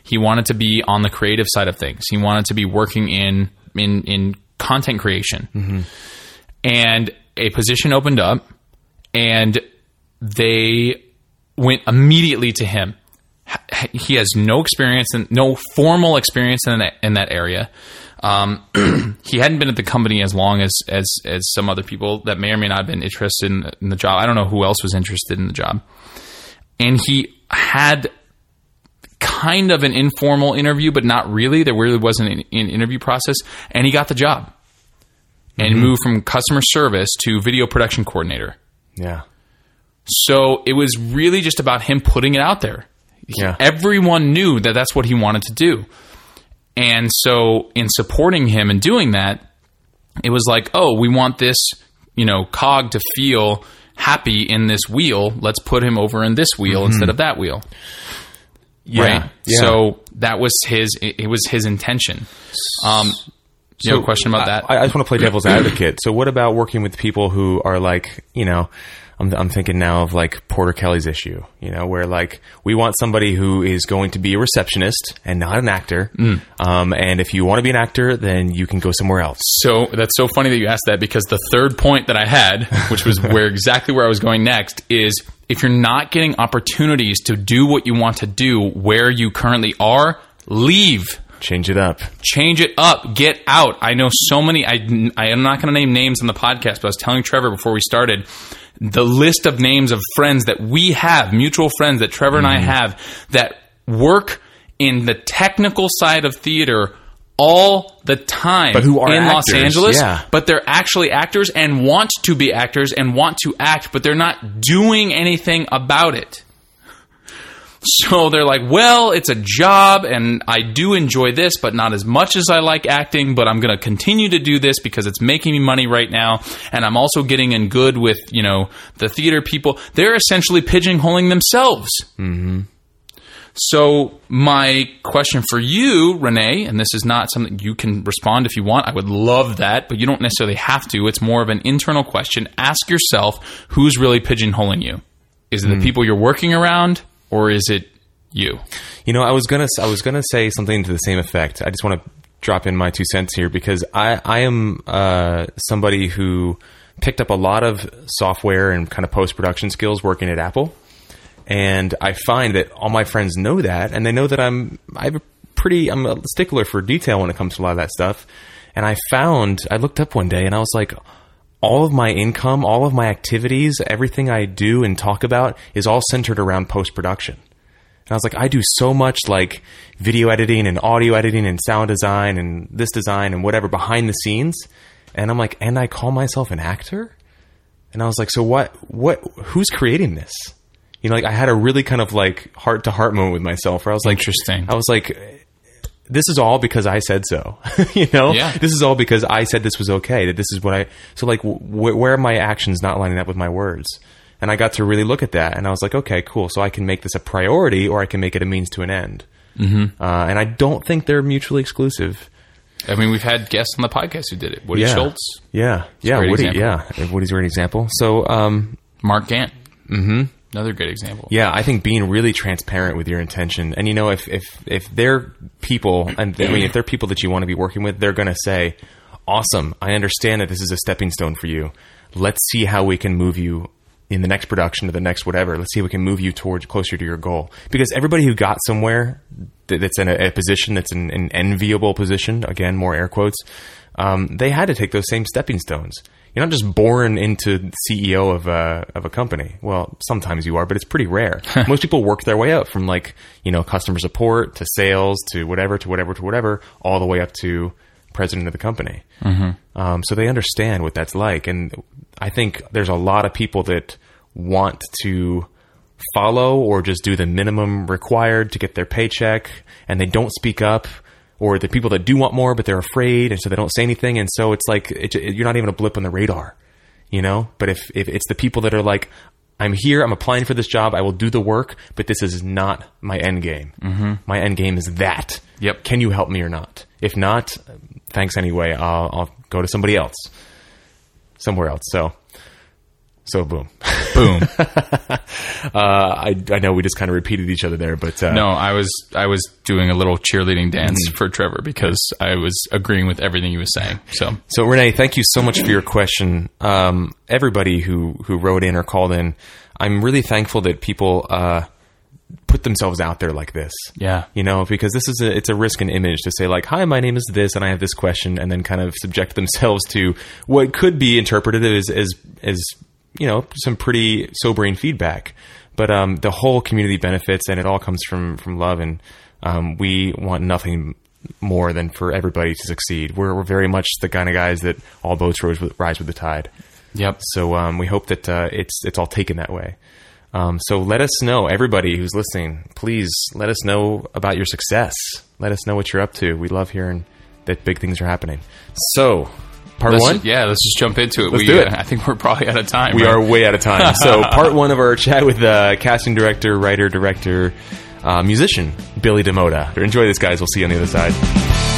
He wanted to be on the creative side of things. He wanted to be working in in in content creation, mm-hmm. and a position opened up, and they went immediately to him. He has no experience and no formal experience in that, in that area. Um, [clears throat] he hadn't been at the company as long as, as as some other people that may or may not have been interested in, in the job. I don't know who else was interested in the job, and he had kind of an informal interview, but not really. There really wasn't an, an interview process, and he got the job and moved from customer service to video production coordinator. Yeah. So it was really just about him putting it out there. Yeah. Everyone knew that that's what he wanted to do. And so in supporting him and doing that, it was like, oh, we want this, you know, cog to feel happy in this wheel. Let's put him over in this wheel instead of that wheel. Yeah. Right. Yeah. So that was his. It it was his intention. Um, you have a question about that? I, I just want to play devil's advocate. So, what about working with people who are like, you know, I'm, I'm thinking now of like Porter Kelly's issue, you know, where like we want somebody who is going to be a receptionist and not an actor. Mm. Um, and if you want to be an actor, then you can go somewhere else. So that's so funny that you asked that because the third point that I had, which was [laughs] where exactly where I was going next, is if you're not getting opportunities to do what you want to do where you currently are, leave. Change it up. Change it up. Get out. I know so many. I, I am not going to name names on the podcast, but I was telling Trevor before we started the list of names of friends that we have, mutual friends that Trevor and I Mm-hmm. have, that work in the technical side of theater all the time But who are in Los Angeles, yeah. but they're actually actors and want to be actors and want to act, but they're not doing anything about it. [laughs] So they're like, well, it's a job and I do enjoy this, but not as much as I like acting, but I'm going to continue to do this because it's making me money right now. And I'm also getting in good with, you know, the theater people. They're essentially pigeonholing themselves. Mm-hmm. So my question for you, Renee, and this is not something you can respond if you want. I would love that, but you don't necessarily have to. It's more of an internal question. Ask yourself, who's really pigeonholing you? Is it the mm. people you're working around or is it you? You know, I was gonna I was gonna say something to the same effect. I just want to drop in my two cents here because I I am uh, somebody who picked up a lot of software and kind of post production skills working at Apple, and I find that all my friends know that, and they know that I'm I have a pretty I'm a stickler for detail when it comes to a lot of that stuff. And I found I looked up one day and I was like. All of my income, all of my activities, everything I do and talk about is all centered around post production. And I was like, I do so much like video editing and audio editing and sound design and this design and whatever behind the scenes. And I'm like, and I call myself an actor? And I was like, so what, what, who's creating this? You know, like I had a really kind of like heart to heart moment with myself where I was like, Interesting. I was like, this is all because I said so. [laughs] you know, Yeah. this is all because I said this was okay. That this is what I. So like, wh- where are my actions not lining up with my words? And I got to really look at that, and I was like, okay, cool. So I can make this a priority, or I can make it a means to an end. Mm-hmm. Uh, and I don't think they're mutually exclusive. I mean, we've had guests on the podcast who did it. Woody yeah. Schultz, Yeah, yeah, Woody. example. Yeah, Woody's a great example. So, um, Mark Gant. Mm-hmm. Another good example. Yeah, I think being really transparent with your intention, and you know, if if if they're people, and I mean, if they're people that you want to be working with, they're going to say, "Awesome, I understand that this is a stepping stone for you. Let's see how we can move you in the next production or the next whatever. Let's see if we can move you towards closer to your goal." Because everybody who got somewhere that's in a, a position that's an, an enviable position, again, more air quotes, um, they had to take those same stepping stones. You're not just born into CEO of a of a company. Well, sometimes you are, but it's pretty rare. [laughs] Most people work their way up from like you know customer support to sales to whatever to whatever to whatever, all the way up to president of the company. Um, so they understand what that's like, and I think there's a lot of people that want to follow or just do the minimum required to get their paycheck, and they don't speak up. Or the people that do want more, but they're afraid, and so they don't say anything, and so it's like it, it- you're not even a blip on the radar, you know. But if, if it's the people that are like, I'm here. I'm applying for this job. I will do the work, but this is not my end game. Mm-hmm. My end game is that. Yep. Can you help me or not? If not, thanks anyway. I'll, I'll go to somebody else, somewhere else. So, so boom. [laughs] Boom. [laughs] Uh, I, I know we just kind of repeated each other there, but uh, no, I was I was doing a little cheerleading dance for Trevor because I was agreeing with everything he was saying. So So Renee, thank you so much for your question. Um, everybody who who wrote in or called in, I'm really thankful that people uh, put themselves out there like this. Yeah. you know, because this is a it's a risk and image to say like, "Hi, my name is this, and I have this question," and then kind of subject themselves to what could be interpreted as as as you know some pretty sobering feedback. But um, the whole community benefits, and it all comes from from love, and um, we want nothing more than for everybody to succeed. We're, we're very much the kind of guys that all boats rise with, rise with the tide. yep. So um, we hope that uh, it's it's all taken that way. Um, so let us know, everybody who's listening. Please let us know about your success. Let us know what you're up to. We love hearing that big things are happening. So, part Let's one. ju- yeah, let's just jump into it. Let's we, do it. uh, I think we're probably out of time. We right? are way out of time. So, [laughs] part one of our chat with uh, casting director, writer, director, uh, musician Billy DaMota. Enjoy this, guys. We'll see you on the other side.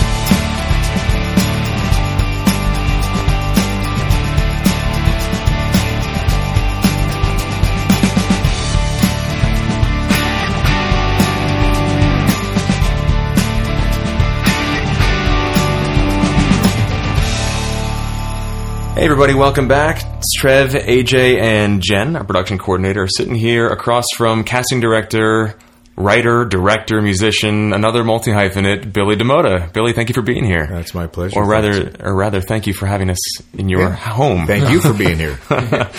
Hey everybody, welcome back. It's Trev, AJ, and Jen, our production coordinator, sitting here across from casting director, writer, director, musician, another multi hyphenate, Billy DaMota. Billy, thank you for being here. That's my pleasure. or rather, or rather, thank you for having us in your Yeah. home. Thank you for being here. [laughs]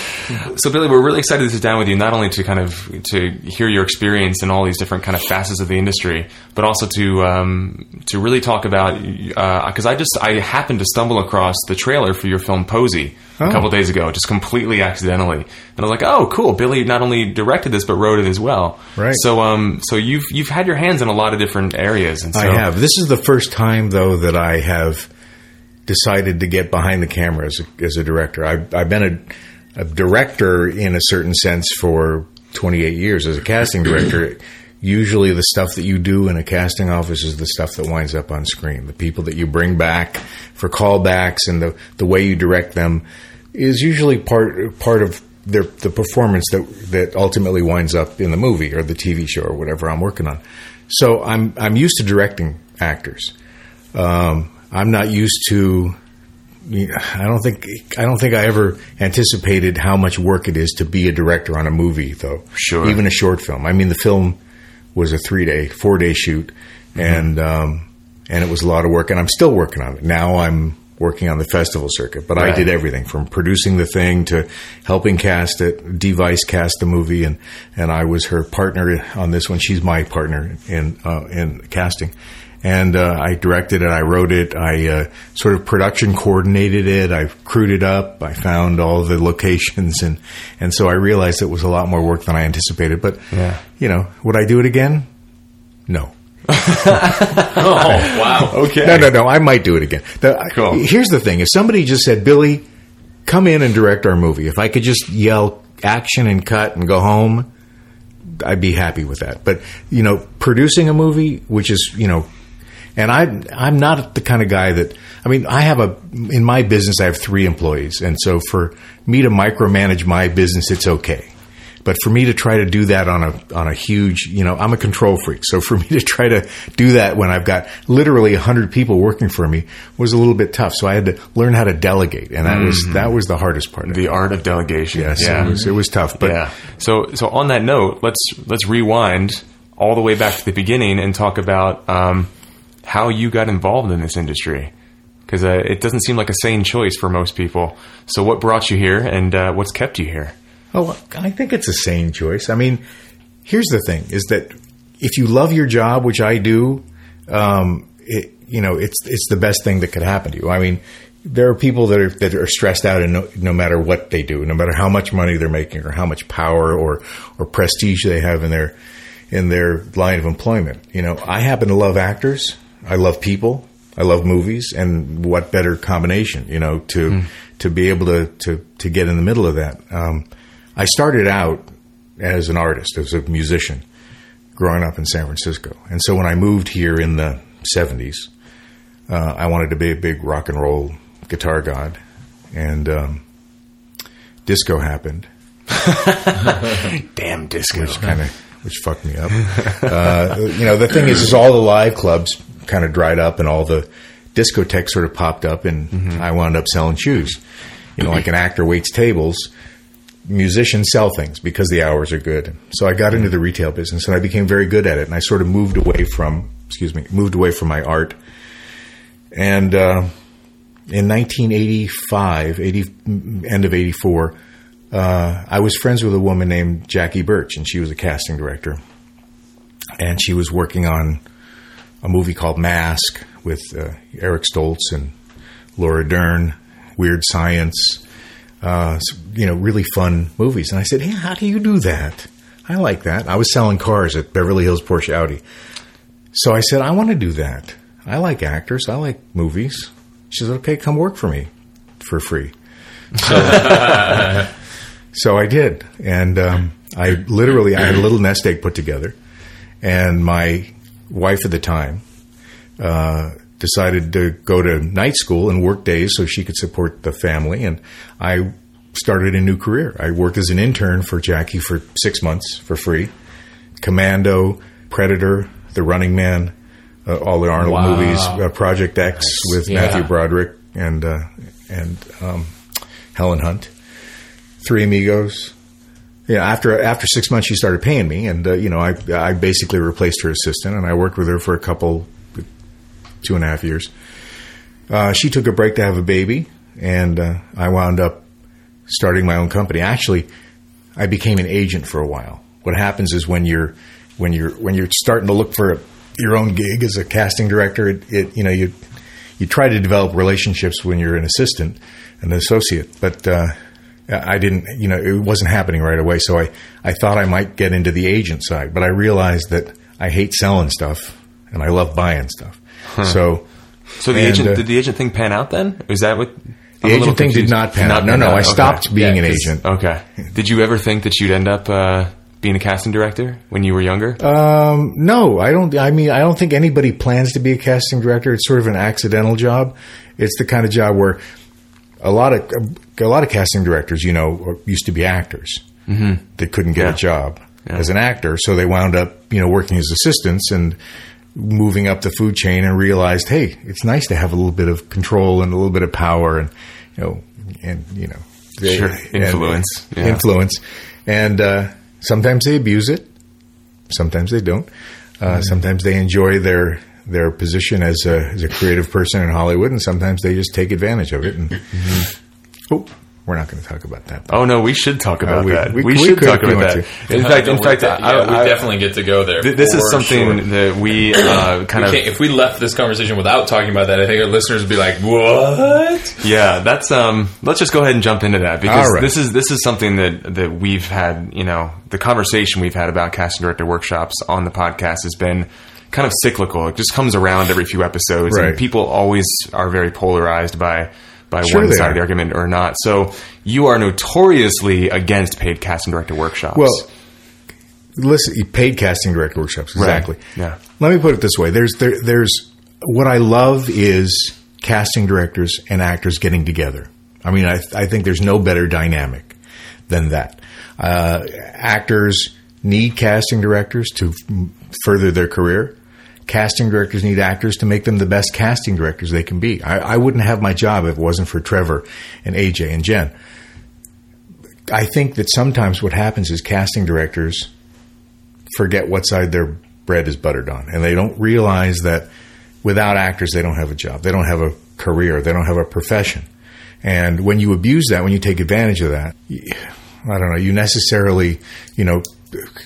So, Billy, we're really excited to sit down with you, not only to kind of to hear your experience in all these different kind of facets of the industry, but also to um, to really talk about because I just I happened to stumble across the trailer for your film Posey a Oh. couple days ago, just completely accidentally, and I was like, oh, cool! Billy not only directed this but wrote it as well. Right. So, um, so you've you've had your hands in a lot of different areas, and so, I have. This is the first time, though, that I have decided to get behind the camera as a, as a director. I've, I've been a, a director in a certain sense for 28 years as a casting director. Usually, the stuff that you do in a casting office is the stuff that winds up on screen. The people that you bring back for callbacks and the, the way you direct them is usually part part of their the performance that that ultimately winds up in the movie or the TV show or whatever I'm working on. So I'm I'm used to directing actors. Um, I'm not used to. I don't think I don't think I ever anticipated how much work it is to be a director on a movie, though. Sure. Even a short film. I mean, the film was a three day, four day shoot, and um, and it was a lot of work. And I'm still working on it now. I'm working on the festival circuit, but I did everything from producing the thing to helping cast it, device cast the movie, and and I was her partner on this one. She's my partner in uh, in casting. And uh, I directed it. I wrote it. I uh, sort of production coordinated it. I crewed it up. I found all the [laughs] locations, and and so I realized it was a lot more work than I anticipated. But Yeah. you know, would I do it again? No. [laughs] [laughs] Oh wow. okay, No, no, no. I might do it again. The- Cool. Here's the thing: if somebody just said, "Billy, come in and direct our movie," if I could just yell action and cut and go home, I'd be happy with that. But you know, producing a movie, which is you know, and I I'm not the kind of guy that I mean, I have a in my business I have three employees, and so for me to micromanage my business, it's okay. But for me to try to do that on a on a huge, you know, I'm a control freak. So for [laughs] me to try to do that when I've got literally hundred people working for me was a little bit tough. So I had to learn how to delegate, and that was that was the hardest part. The art of delegation. Yes, yeah. it was it was tough. But yeah. So so on that note, let's let's rewind all the way back to the beginning and talk about um, how you got involved in this industry because uh, it doesn't seem like a sane choice for most people. So what brought you here and uh, what's kept you here? Oh, I think it's a sane choice. I mean, here's the thing: is that if you love your job, which I do, um, it, you know, it's it's the best thing that could happen to you. I mean, there are people that are that are stressed out, and no, no matter what they do, no matter how much money they're making, or how much power or or prestige they have in their in their line of employment. You know, I happen to love actors. I love people. I love movies, and what better combination, you know, to to be able to to to get in the middle of that. Um, I started out as an artist, as a musician, growing up in San Francisco. And so when I moved here in the 70s, uh, I wanted to be a big rock and roll guitar god. And um, disco happened, [laughs] Damn disco. which kind of which fucked me up. [laughs] Uh, you know, the thing is, is all the live clubs kind of dried up, and all the discotheques sort of popped up, and I wound up selling shoes. You know, like an actor waits tables, musicians sell things because the hours are good. So I got into the retail business, and I became very good at it. And I sort of moved away from, excuse me, moved away from my art. And uh, in 1985, 80, end of 84, uh, I was friends with a woman named Jackie Burch, and she was a casting director. And she was working on a movie called Mask with uh, Eric Stoltz and Laura Dern, Weird Science, uh, you know, really fun movies. And I said, Hey, how do you do that? I like that. I was selling cars at Beverly Hills Porsche Audi. So I said, I want to do that. I like actors. I like movies. She said, okay, come work for me for free. So, [laughs] so I did. And um, I literally, I had a little nest egg put together. And my wife at the time uh, decided to go to night school and work days so she could support the family. And I started a new career. I worked as an intern for Jackie for six months for free. Commando, Predator, The Running Man, uh, all the Arnold Wow. movies, uh, Project X with Yeah. Matthew Broderick and uh, and um, Helen Hunt, Three Amigos. Yeah, after after six months, she started paying me, and uh, you know, I I basically replaced her assistant, and I worked with her for a couple, two and a half years. Uh, she took a break to have a baby, and uh, I wound up starting my own company. Actually, I became an agent for a while. What happens is when you're when you're when you're starting to look for your own gig as a casting director, it, it you know you you try to develop relationships when you're an assistant, and an associate, but uh, I didn't. You know, it wasn't happening right away. So I I thought I might get into the agent side, but I realized that I hate selling stuff and I love buying stuff. So. So the And, agent uh, did the agent thing pan out then? Is that what? The I'm little agent thing did not pan Did out. No, no, I Okay. stopped being Yeah, an agent. Okay. Did you ever think that you'd end up uh, being a casting director when you were younger? Um, no, I don't. I mean, I don't think anybody plans to be a casting director. It's sort of an accidental job. It's the kind of job where a lot of a lot of casting directors, you know, used to be actors. Mm-hmm. They couldn't get Yeah. a job Yeah. as an actor, so they wound up, you know, working as assistants and moving up the food chain and realized, hey, it's nice to have a little bit of control and a little bit of power and you know and you know they- Sure. and- Influence. Yeah. influence, and uh, sometimes they abuse it, sometimes they don't. Uh, Sometimes they enjoy their their position as a as a creative person in Hollywood, and sometimes they just take advantage of it. And oh, we're not going to talk about that. Though. Oh no, we should talk about we- that. we- We, we should talk about want that. In fact, in fact, yeah, I, we definitely get to go there. th- this is something sure. that we uh, [clears throat] kind We of if we left this conversation without talking about that, I think our listeners would be like, "What?" Yeah, that's um. Let's just go ahead and jump into that because All right. this is this is something that that we've had. You know, the conversation we've had about casting director workshops on the podcast has been kind of cyclical. It just comes around every few episodes, Right. and people always are very polarized by by Sure one side of the argument or not. So you are notoriously against paid casting director workshops. Well, listen, paid casting director workshops, Right. exactly. Yeah. Let me put it this way: there's there, there's what I love is casting directors and actors getting together. I mean, I, I think there's no better dynamic than that. Uh, actors need casting directors to further their career. Casting directors need actors to make them the best casting directors they can be. I, I wouldn't have my job if it wasn't for Trevor and AJ and Jen. I think that sometimes what happens is casting directors forget what side their bread is buttered on, and they don't realize that without actors, they don't have a job, they don't have a career, they don't have a profession. And when you abuse that, when you take advantage of that, I don't know, you necessarily, you know,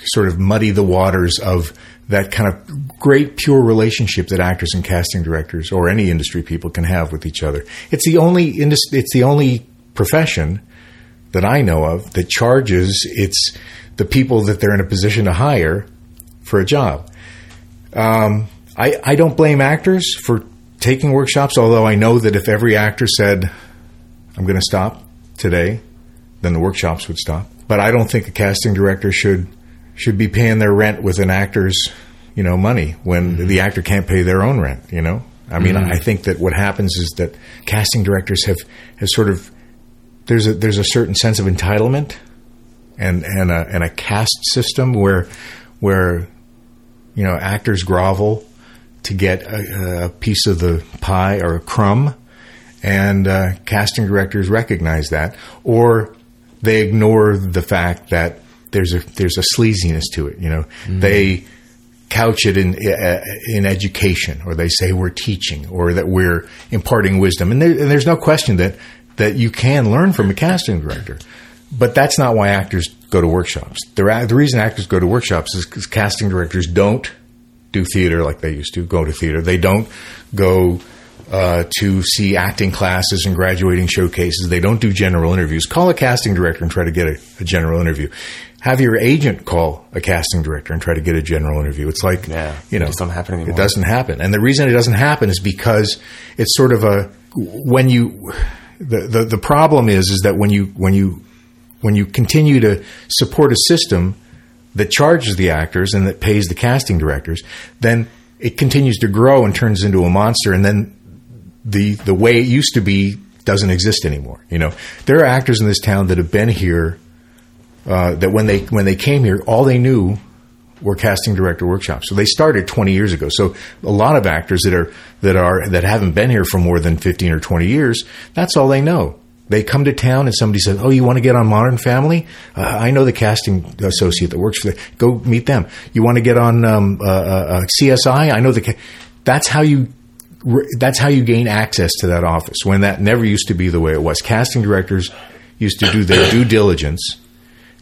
sort of muddy the waters of that kind of great pure relationship that actors and casting directors or any industry people can have with each other. It's the only indus- it's the only profession that I know of that charges its the people that they're in a position to hire for a job. Um, I, I don't blame actors for taking workshops, although I know that if every actor said, I'm going to stop today, then the workshops would stop. but I don't think a casting director should should be paying their rent with an actor's you know money when Mm-hmm. the actor can't pay their own rent. You know, I mean, I think that what happens is that casting directors have have sort of there's a there's a certain sense of entitlement and and a and a caste system where where you know actors grovel to get a, a piece of the pie or a crumb, and uh, casting directors recognize that, or they ignore the fact that there's a there's a sleaziness to it. You know, they couch it in uh, in education, or they say we're teaching, or that we're imparting wisdom, and, there, and there's no question that that you can learn from a casting director. But that's not why actors go to workshops. The, the reason actors go to workshops is because casting directors don't do theater like they used to go to theater. They don't go uh, to see acting classes and graduating showcases. They don't do general interviews. Call a casting director and try to get a, a general interview. Have your agent call a casting director and try to get a general interview. It's like, Yeah, you know, it don't happen anymore. It doesn't happen, and the reason it doesn't happen is because it's sort of a when you the the, the problem is is that when you when you when you continue to support a system that charges the actors and that pays the casting directors, then it continues to grow and turns into a monster, and then the the way it used to be doesn't exist anymore. You know, there are actors in this town that have been here uh, that when they when they came here, all they knew were casting director workshops. So they started 20 years ago. So a lot of actors that are that are that haven't been here for more than 15 or 20 years, that's all they know. They come to town and somebody says, "Oh, you want to get on Modern Family? Uh, I know the casting associate that works for the. Go meet them. You want to get on um, uh, uh, CSI? I know the. Ca-. That's how you. That's how you gain access to that office. When that never used to be the way it was. Casting directors used to do their due diligence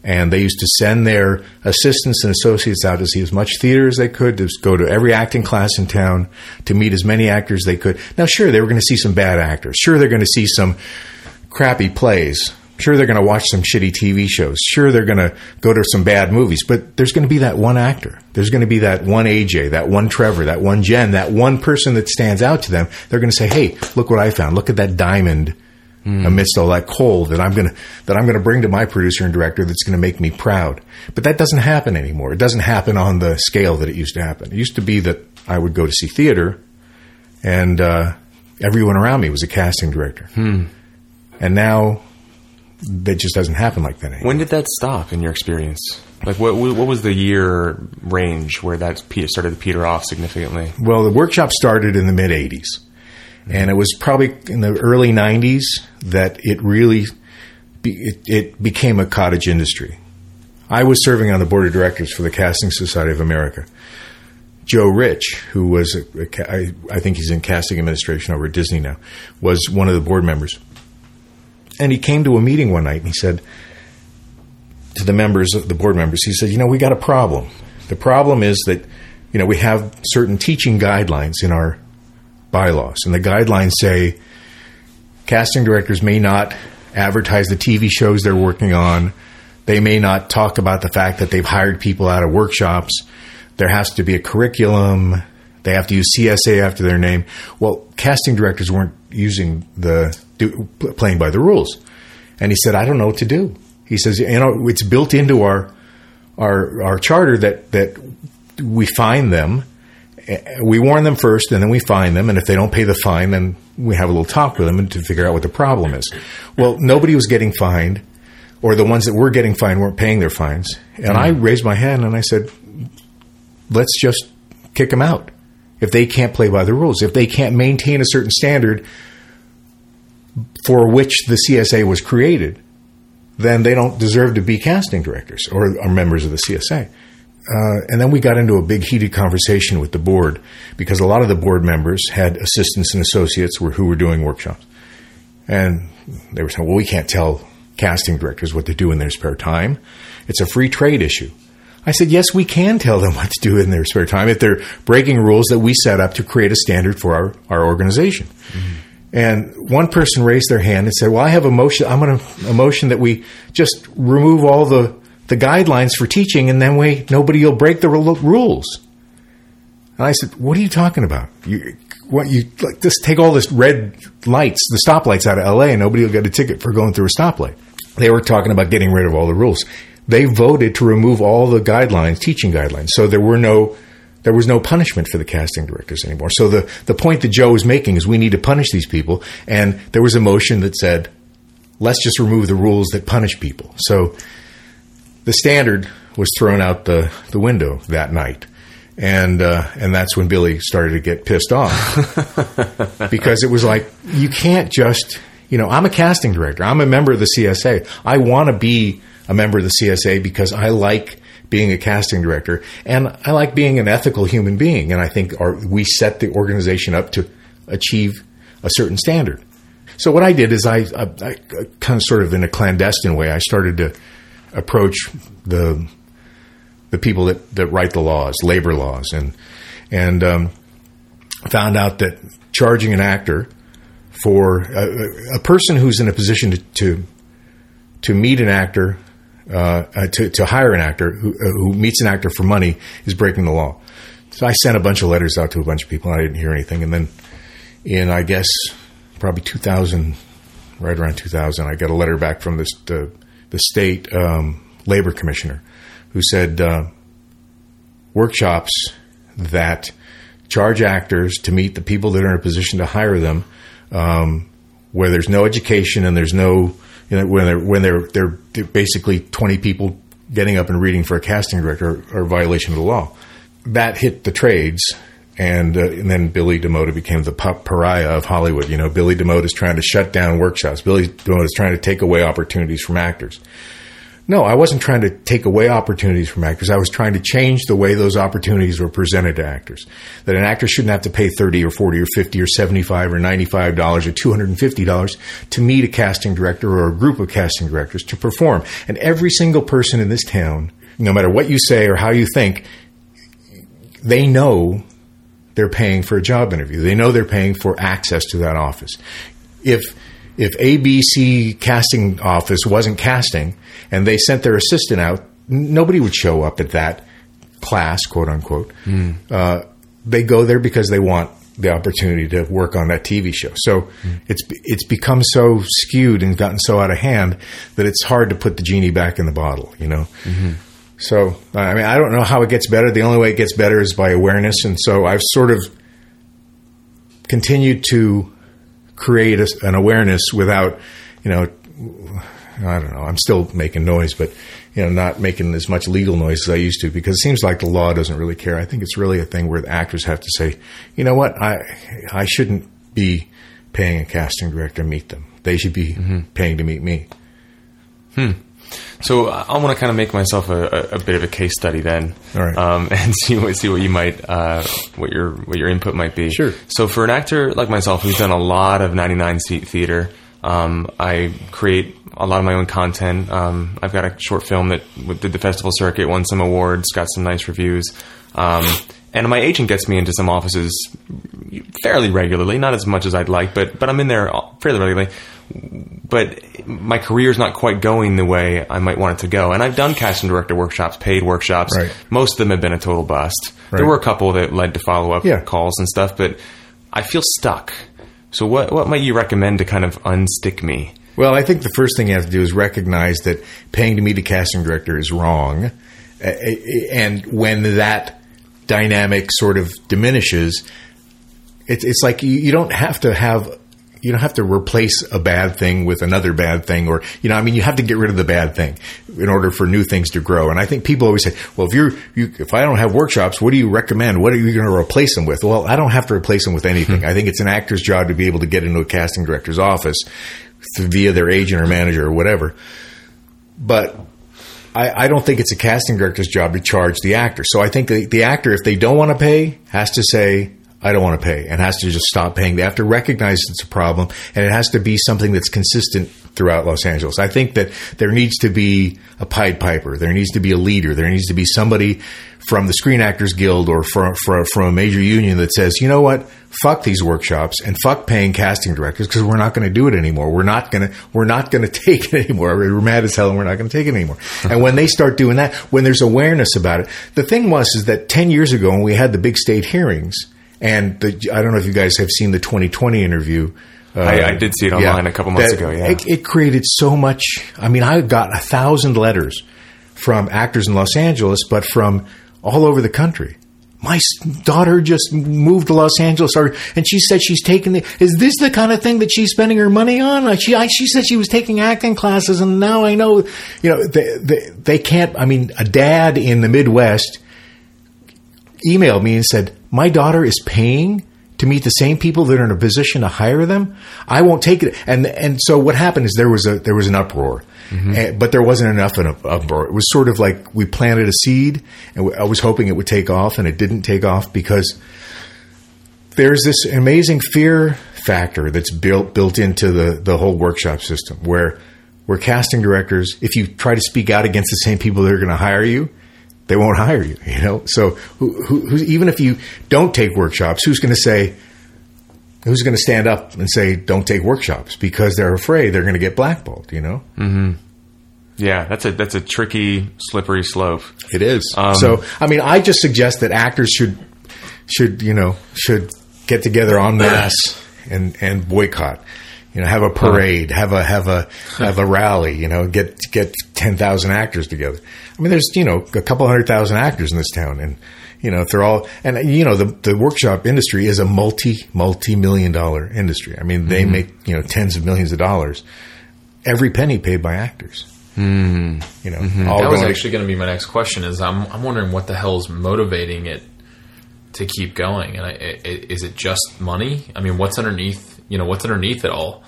and they used to send their assistants and associates out to see as much theater as they could, to go to every acting class in town, to meet as many actors they could. Now, sure, they were going to see some bad actors. Sure, they're going to see some crappy plays. Sure, they're going to watch some shitty TV shows. Sure, they're going to go to some bad movies. But there's going to be that one actor. There's going to be that one AJ, that one Trevor, that one Jen, that one person that stands out to them. They're going to say, "Hey, look what I found! Look at that diamond." Amidst all that coal that I'm going to that I'm going to bring to my producer and director that's going to make me proud. But that doesn't happen anymore. It doesn't happen on the scale that it used to happen. It used to be that I would go to see theater, and uh, everyone around me was a casting director. And now that just doesn't happen like that anymore. When did that stop in your experience? Like, what what was the year range where that started to peter off significantly? Well, the workshop started in the mid 80s. And it was probably in the early 90s that it really be, it, it became a cottage industry. I was serving on the board of directors for the Casting Society of America. Joe Rich, who was, a, a, I, I think he's in casting administration over at Disney now, was one of the board members. And he came to a meeting one night and he said to the members, the board members, he said, You know, we got a problem. The problem is that, you know, we have certain teaching guidelines in our bylaws, and the guidelines say casting directors may not advertise the TV shows they're working on. They may not talk about the fact that they've hired people out of workshops. There has to be a curriculum. They have to use CSA after their name. Well, casting directors weren't using the playing by the rules, and he said, "I don't know what to do." He says, "You know, it's built into our our our charter that that we fine them." We warn them first and then we fine them and if they don't pay the fine then we have a little talk with them to figure out what the problem is. Well nobody was getting fined or the ones that were getting fined weren't paying their fines. And i mm-hmm. raised my hand and i said let's just kick them out. If they can't play by the rules if they can't maintain a certain standard for which the csa was created then they don't deserve to be casting directors or, or members of the csa uh, and then we got into a big heated conversation with the board because a lot of the board members had assistants and associates were, who were doing workshops. And they were saying, well, we can't tell casting directors what to do in their spare time. It's a free trade issue. I said, yes, we can tell them [laughs] what to do in their spare time if they're breaking rules that we set up to create a standard for our, our organization. And one person raised their hand and said, well, I have a motion, I'm going to, a motion that we just remove all the, the guidelines for teaching and then we, nobody will break the rules. And I said, "What are you talking about? You, what you like? Just take all this red lights, the stoplights out of L.A., and nobody will get a ticket for going through a stoplight." they were talking about getting rid of all the rules. They voted to remove all the guidelines, teaching guidelines. So there were no there was no punishment for the casting directors anymore. So the, the point that Joe was making is we need to punish these people. And there was a motion that said, let's just remove the rules that punish people. So the standard was thrown out the, the window that night. And uh, and that's when Billy started to get pissed off. [laughs] Because it was like you can't just you know I'm a casting director. I'm a member of the CSA I want to be a member of the CSA because I like being a casting director. And I like being an ethical human being. And I think our, we set the organization up to achieve a certain standard. So what I did is I, I, I kind of sort of in a clandestine way I started to approach the the people that, that write the laws, labor laws, and and um, found out that charging an actor for a, a, person who's in a position to, to to meet an actor uh, uh, to, to hire an actor who, uh, who meets an actor for money is breaking the law. So I sent a bunch of letters out to a bunch of people, and I didn't hear anything. And then, in I guess probably 2000, right around 2000, I got a letter back from this the, the state um, labor commissioner, who said uh, workshops that charge actors to meet the people that are in a position to hire them, um, where there's no education and there's no you know, when they're when they're they're basically twenty people getting up and reading for a casting director are, a violation of the law. That hit the trades, and, uh, and then Billy DaMota became the pariah of Hollywood. You know, Billy DaMota is trying to shut down workshops. Billy DaMota is trying to take away opportunities from actors. No, I wasn't trying to take away opportunities from actors. I was trying to change the way those opportunities were presented to actors. That an actor shouldn't have to pay 30 or 40 or 50 or 75 or $95 or $250 to meet a casting director or a group of casting directors to perform. And every single person in this town, no matter what you say or how you think, they know they're paying for a job interview. They know they're paying for access to that office. If if ABC casting office wasn't casting and they sent their assistant out, nobody would show up at that class, quote unquote. Mm. Uh, they go there because they want the opportunity to work on that TV show. So mm. it's it's become so skewed and gotten so out of hand that it's hard to put the genie back in the bottle. You know. Mm-hmm. So I mean, I don't know how it gets better. The only way it gets better is by awareness, and so I've sort of continued to create a, an awareness without, you know, I don't know. I'm still making noise, but you know, not making as much legal noise as I used to because it seems like the law doesn't really care. I think it's really a thing where the actors have to say, you know what, I I shouldn't be paying a casting director to meet them. They should be mm-hmm. paying to meet me. Hmm. So I want to kind of make myself a, a, a bit of a case study then, um, [laughs] and see what see what you might uh, what your what your input might be. Sure. So for an actor like myself who's done a lot of 99 seat theater, um, I create a lot of my own content. Um, I've got a short film that did the festival circuit, won some awards, got some nice reviews. Um, and my agent gets me into some offices fairly regularly, not as much as I'd like, but but I'm in there fairly regularly. But my career is not quite going the way I might want it to go. And I've done casting director workshops, paid workshops. Right. Most of them have been a total bust. Right. There were a couple that led to follow up yeah. calls and stuff, but I feel stuck. So what what might you recommend to kind of unstick me? Well, I think the first thing you have to do is recognize that paying to meet a casting director is wrong. Uh, uh, and when that dynamic sort of diminishes, it's, it's like you, you don't have to have you don't have to replace a bad thing with another bad thing or you know i mean you have to get rid of the bad thing in order for new things to grow. And i think people always say well if you're you, if i don't have workshops what do you recommend? What are you going to replace them with? Well i don't have to replace them with anything. Hmm. I think it's an actor's job to be able to get into a casting director's office via their agent or manager or whatever. But I, I, don't think it's a casting director's job to charge the actor. So I think the, the actor, if they don't want to pay, has to say, I don't want to pay and has to just stop paying. They have to recognize it's a problem and it has to be something that's consistent throughout Los Angeles. I think that there needs to be a Pied Piper. There needs to be a leader. There needs to be somebody from the Screen Actors Guild or from, from, from a major union that says, you know what, fuck these workshops and fuck paying casting directors because we're not going to do it anymore. We're not going to, we're not going [laughs] to take it anymore. We're mad as hell and we're not going to take it anymore. [laughs] and when they start doing that, when there's awareness about it, the thing was is that 10 years ago when we had the big state hearings, and the, I don't know if you guys have seen the 2020 interview I, I did see it online a couple months ago. Yeah, it, it created so much. I mean, I got a thousand letters from actors in Los Angeles, but from all over the country. My daughter just moved to Los Angeles, or, and she said she's taking the. Is this the kind of thing that she's spending her money on? She, I, she said she was taking acting classes, and now I know, you know, they, they, they can't. I mean, a dad in the Midwest emailed me and said, "My daughter is paying to meet the same people that are in a position to hire them. I won't take it." And and so what happened is there was a there was an uproar, and, but there wasn't enough of an uproar. It was sort of like we planted a seed, and I was hoping it would take off, and it didn't take off because there's this amazing fear factor that's built built into the the whole workshop system where where casting directors if you try to speak out against the same people that are going to hire you they won't hire you you know so who, who, even if you don't take workshops who's going to say who's going to stand up and say don't take workshops because they're afraid they're going to get blackballed you know yeah. That's a that's a tricky, slippery slope. It is. Um, so, I mean, I just suggest that actors should should you know should get together en masse and and boycott. You know, have a parade, have a have a have a rally. You know, get get ten thousand actors together. I mean, there's you know a couple hundred thousand actors in this town, and you know if they're all and you know the the workshop industry is a multi multi million dollar industry. I mean, they make you know tens of millions of dollars. Every penny paid by actors. Mm. You know, all That was going to- actually going to be my next question. Is I'm I'm wondering what the hell is motivating it to keep going, and I, i- i- is it just money? I mean, what's underneath? You know, what's underneath it all?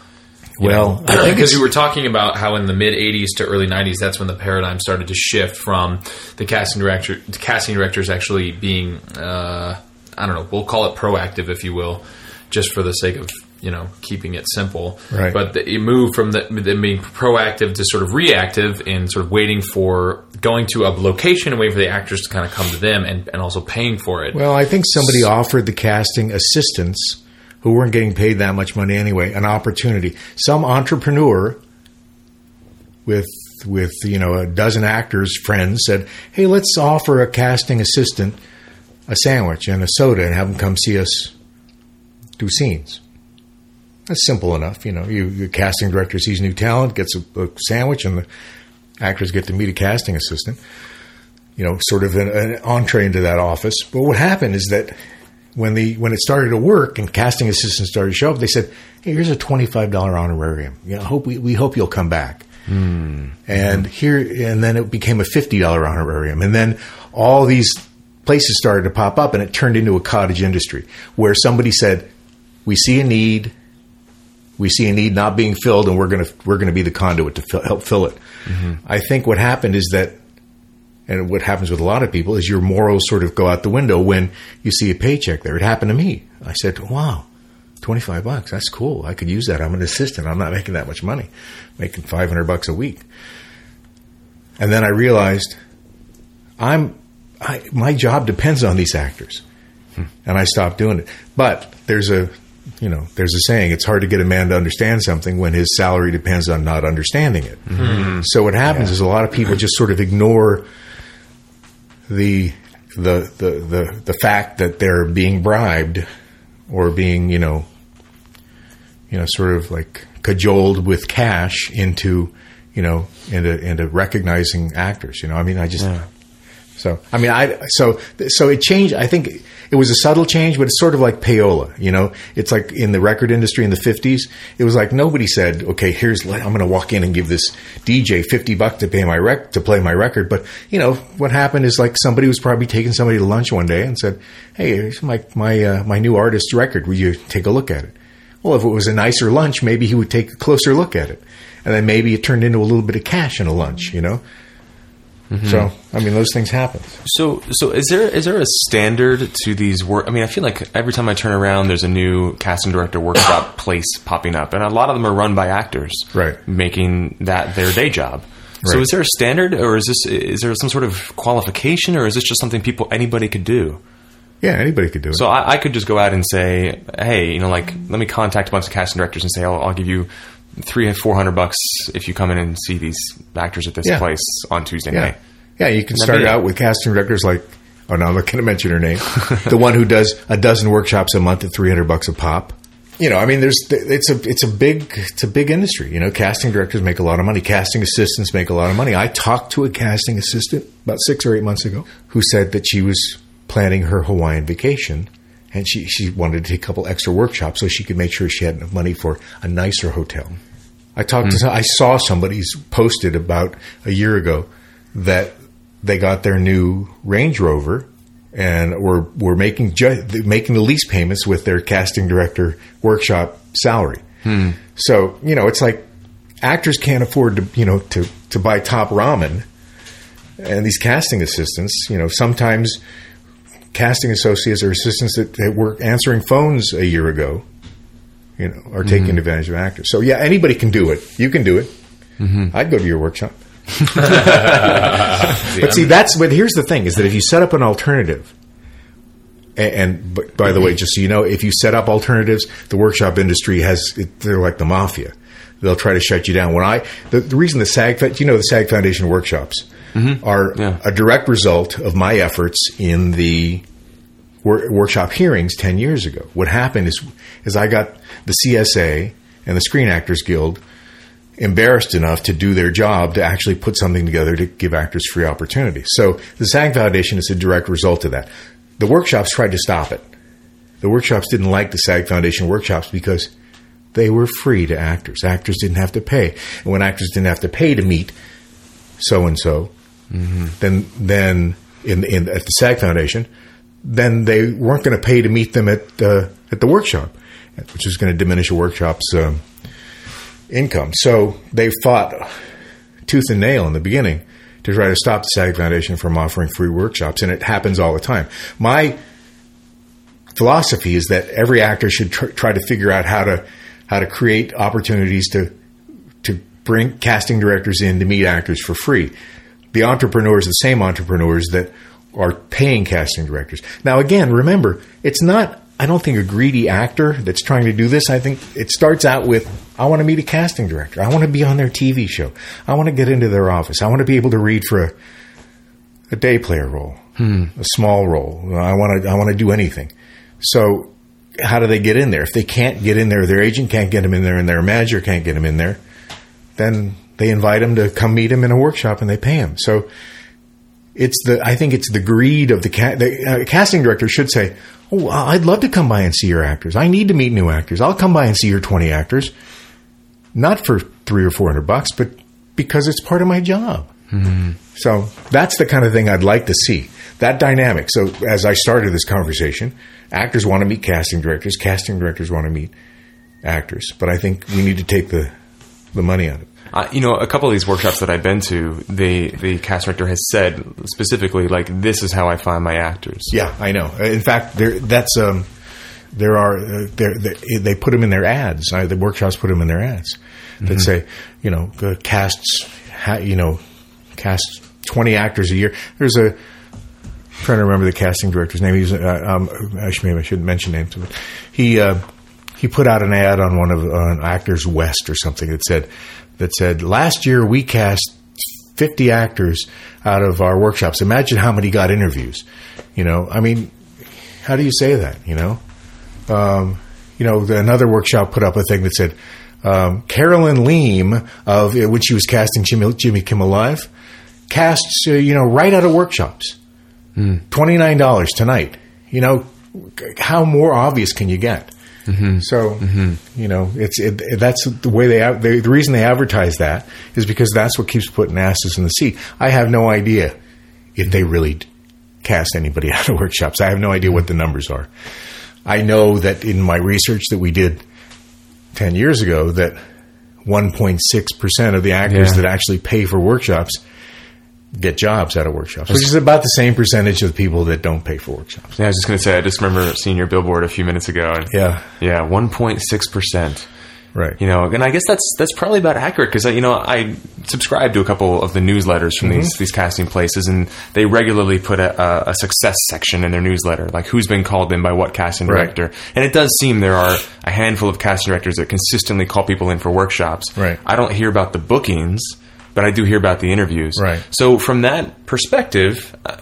well, [clears throat] because you were talking about how in the mid '80s to early '90s, that's when the paradigm started to shift from the casting director, the casting directors actually being, uh, I don't know, we'll call it proactive, if you will, just for the sake of you know keeping it simple. Right. But the, it moved from the, them being proactive to sort of reactive and sort of waiting for going to a location and waiting for the actors to kind of come to them and, and also paying for it. Well, I think somebody offered the casting assistants who weren't getting paid that much money anyway an opportunity. Some entrepreneur with with you know a dozen actors friends said, "Hey, let's offer a casting assistant a sandwich and a soda and have them come see us do scenes." That's simple enough, you know. You, your casting director sees new talent, gets a, a sandwich, and the actors get to meet a casting assistant you know, sort of an, an entree into that office. But what happened is that when the when it started to work and casting assistants started to show up, they said, "Hey, here's a twenty five dollar honorarium. You know, hope we, we hope you'll come back." Hmm. And here, and then it became a fifty dollar honorarium, and then all these places started to pop up, and it turned into a cottage industry where somebody said, "We see a need." We see a need not being filled, and we're going to we're going to be the conduit to fill, help fill it. Mm-hmm. I think what happened is that and what happens with a lot of people is your morals sort of go out the window when you see a paycheck there. It happened to me. I said, wow, 25 bucks. That's cool. I could use that. I'm an assistant. I'm not making that much money, making 500 bucks a week. And then I realized I'm, I, my job depends on these actors. And I stopped doing it. But there's a, you know, there's a saying, it's hard to get a man to understand something when his salary depends on not understanding it. Mm-hmm. So what happens is a lot of people just sort of ignore the the the the the fact that they're being bribed or being you know you know sort of like cajoled with cash into you know into into recognizing actors you know? I mean I just so I mean I so so it changed I think it was a subtle change but it's sort of like payola you know? It's like in the record industry in the 50s it was like nobody said okay here's I'm going to walk in and give this DJ 50 bucks to pay my rec to play my record. But you know what happened is like somebody was probably taking somebody to lunch one day and said hey here's my my uh, my new artist's record. Will you take a look at it? Well if it was a nicer lunch maybe he would take a closer look at it. And then maybe it turned into a little bit of cash in a lunch you know so I mean those things happen So, so is there is there a standard to these work? I mean, I feel like every time I turn around, there's a new casting director workshop [coughs] place popping up, and a lot of them are run by actors, Right. Making that their day job. So, is there a standard, or is this is there some sort of qualification, or is this just something people anybody could do? yeah anybody could do it So, I, I could just go out and say, hey, you know, like let me contact a bunch of casting directors and say, I'll, I'll give you three four hundred bucks if you come in and see these actors at this Yeah. place on Tuesday Yeah, night. yeah. You can start be it. out with casting directors like. Oh no, I'm not going to mention her name. the one who does a dozen workshops a month at 300 bucks a pop. you know, I mean, there's it's a it's a big it's a big industry. You know, casting directors make a lot of money. Casting assistants make a lot of money. I talked to a casting assistant about six or eight months ago who said that she was planning her Hawaiian vacation, and she she wanted to take a couple extra workshops so she could make sure she had enough money for a nicer hotel. I talked to hmm. I saw somebody's posted about a year ago that they got their new Range Rover and were were making ju- making the lease payments with their casting director workshop salary. Hmm. So you know, it's like actors can't afford to you know to to buy top ramen, and these casting assistants, you know, sometimes casting associates or assistants that, that were answering phones a year ago, you know, are taking mm-hmm. advantage of actors. So yeah, anybody can do it. You can do it. Mm-hmm. I'd go to your workshop. [laughs] But see, that's but here's the thing: is that if you set up an alternative, and, and by the way, just so you know, if you set up alternatives, the workshop industry has they're like the mafia. They'll try to shut you down. When I the, the reason the SAG, you know, the SAG Foundation workshops mm-hmm. are Yeah. a direct result of my efforts in the wor- workshop hearings 10 years ago. What happened is, is I got the CSA and the Screen Actors Guild embarrassed enough to do their job to actually put something together to give actors free opportunity. So the SAG Foundation is a direct result of that. The workshops tried to stop it. The workshops didn't like the SAG Foundation workshops because they were free to actors. Actors didn't have to pay. And when actors didn't have to pay to meet so and so, then then in, in at the SAG Foundation, then they weren't going to pay to meet them at uh, at the workshop, which was going to diminish a workshop's um, income. So they fought tooth and nail in the beginning to try to stop the SAG Foundation from offering free workshops, and it happens all the time. My philosophy is that every actor should tr- try to figure out how to how to create opportunities to to bring casting directors in to meet actors for free. The entrepreneurs, the same entrepreneurs that are paying casting directors. Now, again, remember, it's not. I don't think a greedy actor that's trying to do this. I think it starts out with I want to meet a casting director. I want to be on their TV show. I want to get into their office. I want to be able to read for a a day player role, hmm. a small role. I want to I want to do anything. So how do they get in there? If they can't get in there, their agent can't get them in there, and their manager can't get them in there, then they invite them to come meet them in a workshop, and they pay them. So it's the I think it's the greed of the, ca- the uh, casting director should say, "Oh, I'd love to come by and see your actors. I need to meet new actors. I'll come by and see your twenty actors, not for three or four hundred bucks, but because it's part of my job." So that's the kind of thing I'd like to see. That dynamic. So as I started this conversation, actors want to meet casting directors, casting directors want to meet actors. But I think we need to take the the money out of it. Uh, you know, a couple of these workshops that I've been to, the the cast director has said specifically, like, this is how I find my actors. Yeah, I know. In fact, there that's um, there are uh, there they, they put them in their ads. Uh, the workshops put them in their ads that say, you know, uh, casts, ha, you know, cast twenty actors a year. There's a I'm trying to remember the casting director's name. He's uh, um, actually maybe I shouldn't mention names, but he uh, he put out an ad on one of on Actors West or something that said that said last year we cast 50 actors out of our workshops. Imagine how many got interviews. You know, I mean, how do you say that? You know, um, you know, another workshop put up a thing that said um, Carolyn Leem of when she was casting Jimmy, Jimmy Kimmel Live casts uh, you know right out of workshops. Twenty nine dollars tonight. You know, how more obvious can you get? Mm-hmm. So mm-hmm. you know, it's it, it- that's the way they, they. The reason they advertise that is because that's what keeps putting asses in the seat. I have no idea if they really cast anybody [laughs] out of workshops. I have no idea what the numbers are. I know that in my research that we did ten years ago, that 1.6 percent of the actors Yeah. that actually pay for workshops get jobs out of workshops, which is about the same percentage of people that don't pay for workshops. Yeah, I was just going to say, I just remember seeing your billboard a few minutes ago. And Yeah, yeah, 1.6%. right. You know, and I guess that's that's probably about accurate because you know I subscribe to a couple of the newsletters from these mm-hmm. these casting places, and they regularly put a, a, a success section in their newsletter, like who's been called in by what casting Right. director. And it does seem there are a handful of casting directors that consistently call people in for workshops. Right. I don't hear about the bookings, but I do hear about the interviews. Right. So from that perspective, uh,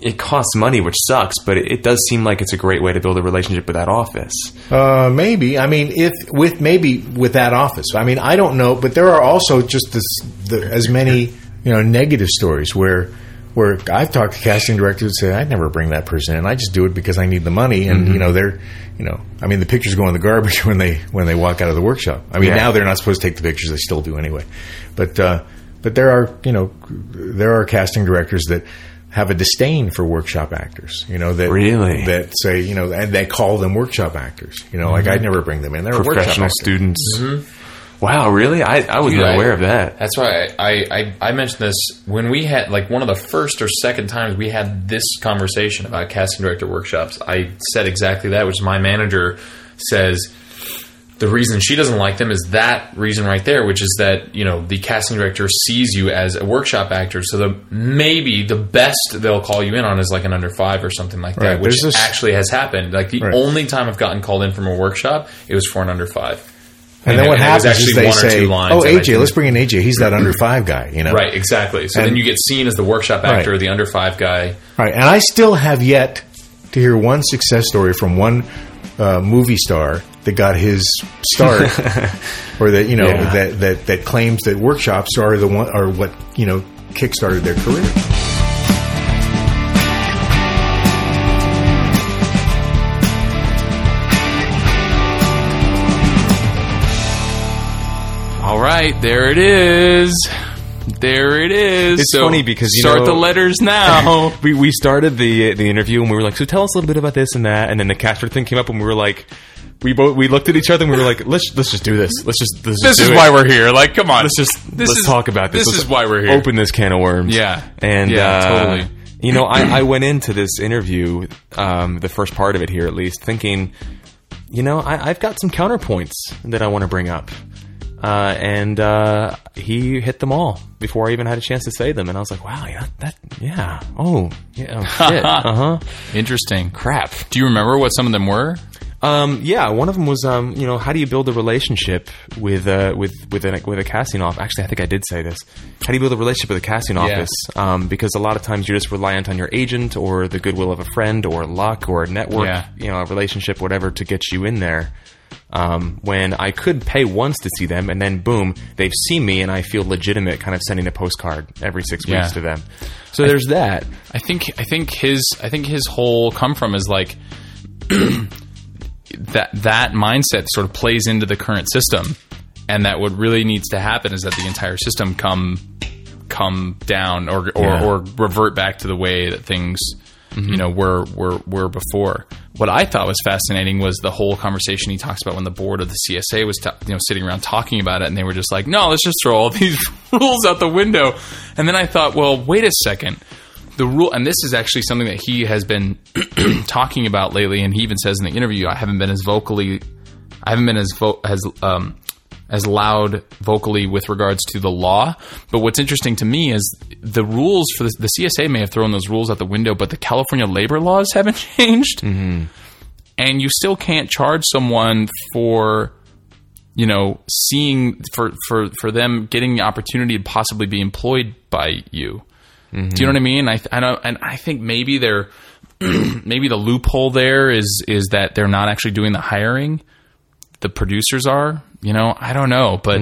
it costs money, which sucks, but it, does seem like it's a great way to build a relationship with that office. Uh, maybe. I mean, if with maybe with that office. I mean, I don't know, but there are also just this, the, as many you know negative stories where where I've talked to casting directors and say I'd never bring that person in. I just do it because I need the money, and Mm-hmm. you know they're you know I mean the pictures go in the garbage [laughs] when they when they walk out of the workshop. I mean Yeah. now they're not supposed to take the pictures; they still do anyway. But uh, but there are you know there are casting directors that have a disdain for workshop actors. You know that Really? that say you know and they call them workshop actors. You know, like I'd mm-hmm. never bring them in. They're workshop Professional actors. students. Mm-hmm. Wow, really? I, I was Dude, not I- aware of that. That's why I, I, I, I mentioned this when we had like one of the first or second times we had this conversation about casting director workshops. I said exactly that, which my manager says the reason she doesn't like them is that reason right there, which is that you know the casting director sees you as a workshop actor, so the maybe the best they'll call you in on is like an under five or something like that, Right, which this- actually has happened. Like the Right. only time I've gotten called in from a workshop, it was for an under five. And then what was happens is they say, "Oh, AJ, let's bring in AJ. He's that under five guy." You know, Right, exactly. So then you get seen as the workshop actor, Right. the under five guy. Right, and I still have yet to hear one success story from one uh, movie star that got his start, [laughs] or that you know Yeah. that, that that claims that workshops are the one are what you know kickstarted their career. All right, there it is. There it is. It's funny because, you start know- the letters now. [laughs] we we started the the interview and we were like, so tell us a little bit about this and that, and then the caster thing came up and we were like, we both we looked at each other and we were like, let's let's just do this. Let's just let's this just is why it. we're here. Like, come on. Let's just This let's is- talk about this. this Let's is why we're here. Open this can of worms. Yeah. and Yeah, uh, totally. You know, I, I went into this interview, um, the first part of it here at least, thinking, you know, I, I've got some counterpoints that I want to bring up. Uh, and uh, he hit them all before I even had a chance to say them, and I was like, "Wow, yeah, that, yeah, oh, yeah, oh, shit, [laughs] uh huh, Interesting. crap." Do you remember what some of them were? Um, yeah, one of them was, um, you know, how do you build a relationship with uh, with with a, with a casting office? Actually, I think I did say this. How do you build a relationship with a casting office? Um, because a lot of times you're just reliant on your agent or the goodwill of a friend or luck or a network, Yeah. you know, a relationship, whatever, to get you in there. Um, when I could pay once to see them, and then boom, they've seen me, and I feel legitimate, kind of sending a postcard every six Yeah. weeks to them. So there's that. I think I think his I think his whole come from is like [clears throat] that that mindset sort of plays into the current system, and that what really needs to happen is that the entire system come come down or or, Yeah. or revert back to the way that things you mm-hmm. know were were were before. What I thought was fascinating was the whole conversation he talks about when the board of the CSA was ta- you know sitting around talking about it, and they were just like, "No, let's just throw all [laughs] these rules out the window." And then I thought, well, wait a second the rule, and this is actually something that he has been [clears throat] talking about lately, and he even says in the interview, "I haven't been as vocally, I haven't been as vo- as um, as loud vocally with regards to the law." But what's interesting to me is the rules for the, the CSA may have thrown those rules out the window, but the California labor laws [laughs] haven't changed, and you still can't charge someone for you know seeing for for for them getting the opportunity to possibly be employed by you. Do you know what I mean? I, I know, and I think maybe they're [clears throat] maybe the loophole there is is that they're not actually doing the hiring. The producers are. You know, I don't know, but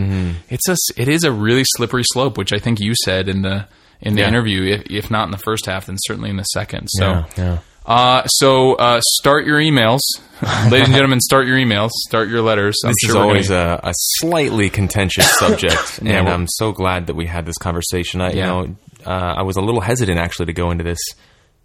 it's a it is a really slippery slope, which I think you said in the in the Yeah. interview. If, if not in the first half, then certainly in the second. So. Yeah, yeah. Uh, so uh, start your emails, [laughs] ladies and gentlemen. Start your emails. Start your letters. I'm This sure is always gonna- a, a slightly contentious [laughs] subject, and I'm so glad that we had this conversation. I, Yeah. you know, uh, I was a little hesitant actually to go into this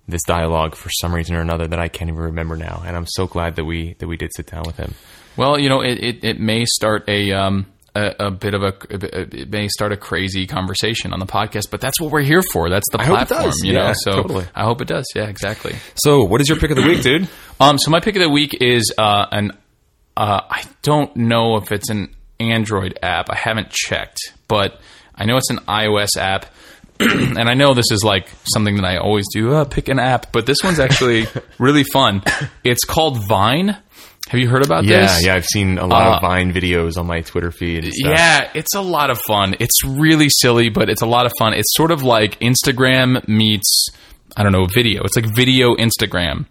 this dialogue for some reason or another that I can't even remember now, and I'm so glad that we that we did sit down with him. Well, you know, it, it, it may start a um a, a bit of a it may start a crazy conversation on the podcast, but that's what we're here for. That's the I platform, you know. So totally. I hope it does. Yeah, exactly. So, what is your pick of the week, dude? Um, so my pick of the week is uh, an uh, I don't know if it's an Android app. I haven't checked, but I know it's an iOS app. [clears throat] and I know this is like something that I always do, uh, pick an app, but this one's actually [laughs] really fun. It's called Vine. Have you heard about Yeah, this? yeah. Yeah, I've seen a lot Uh, of Vine videos on my Twitter feed. And stuff. Yeah, it's a lot of fun. It's really silly, but it's a lot of fun. It's sort of like Instagram meets I don't know video. It's like video Instagram.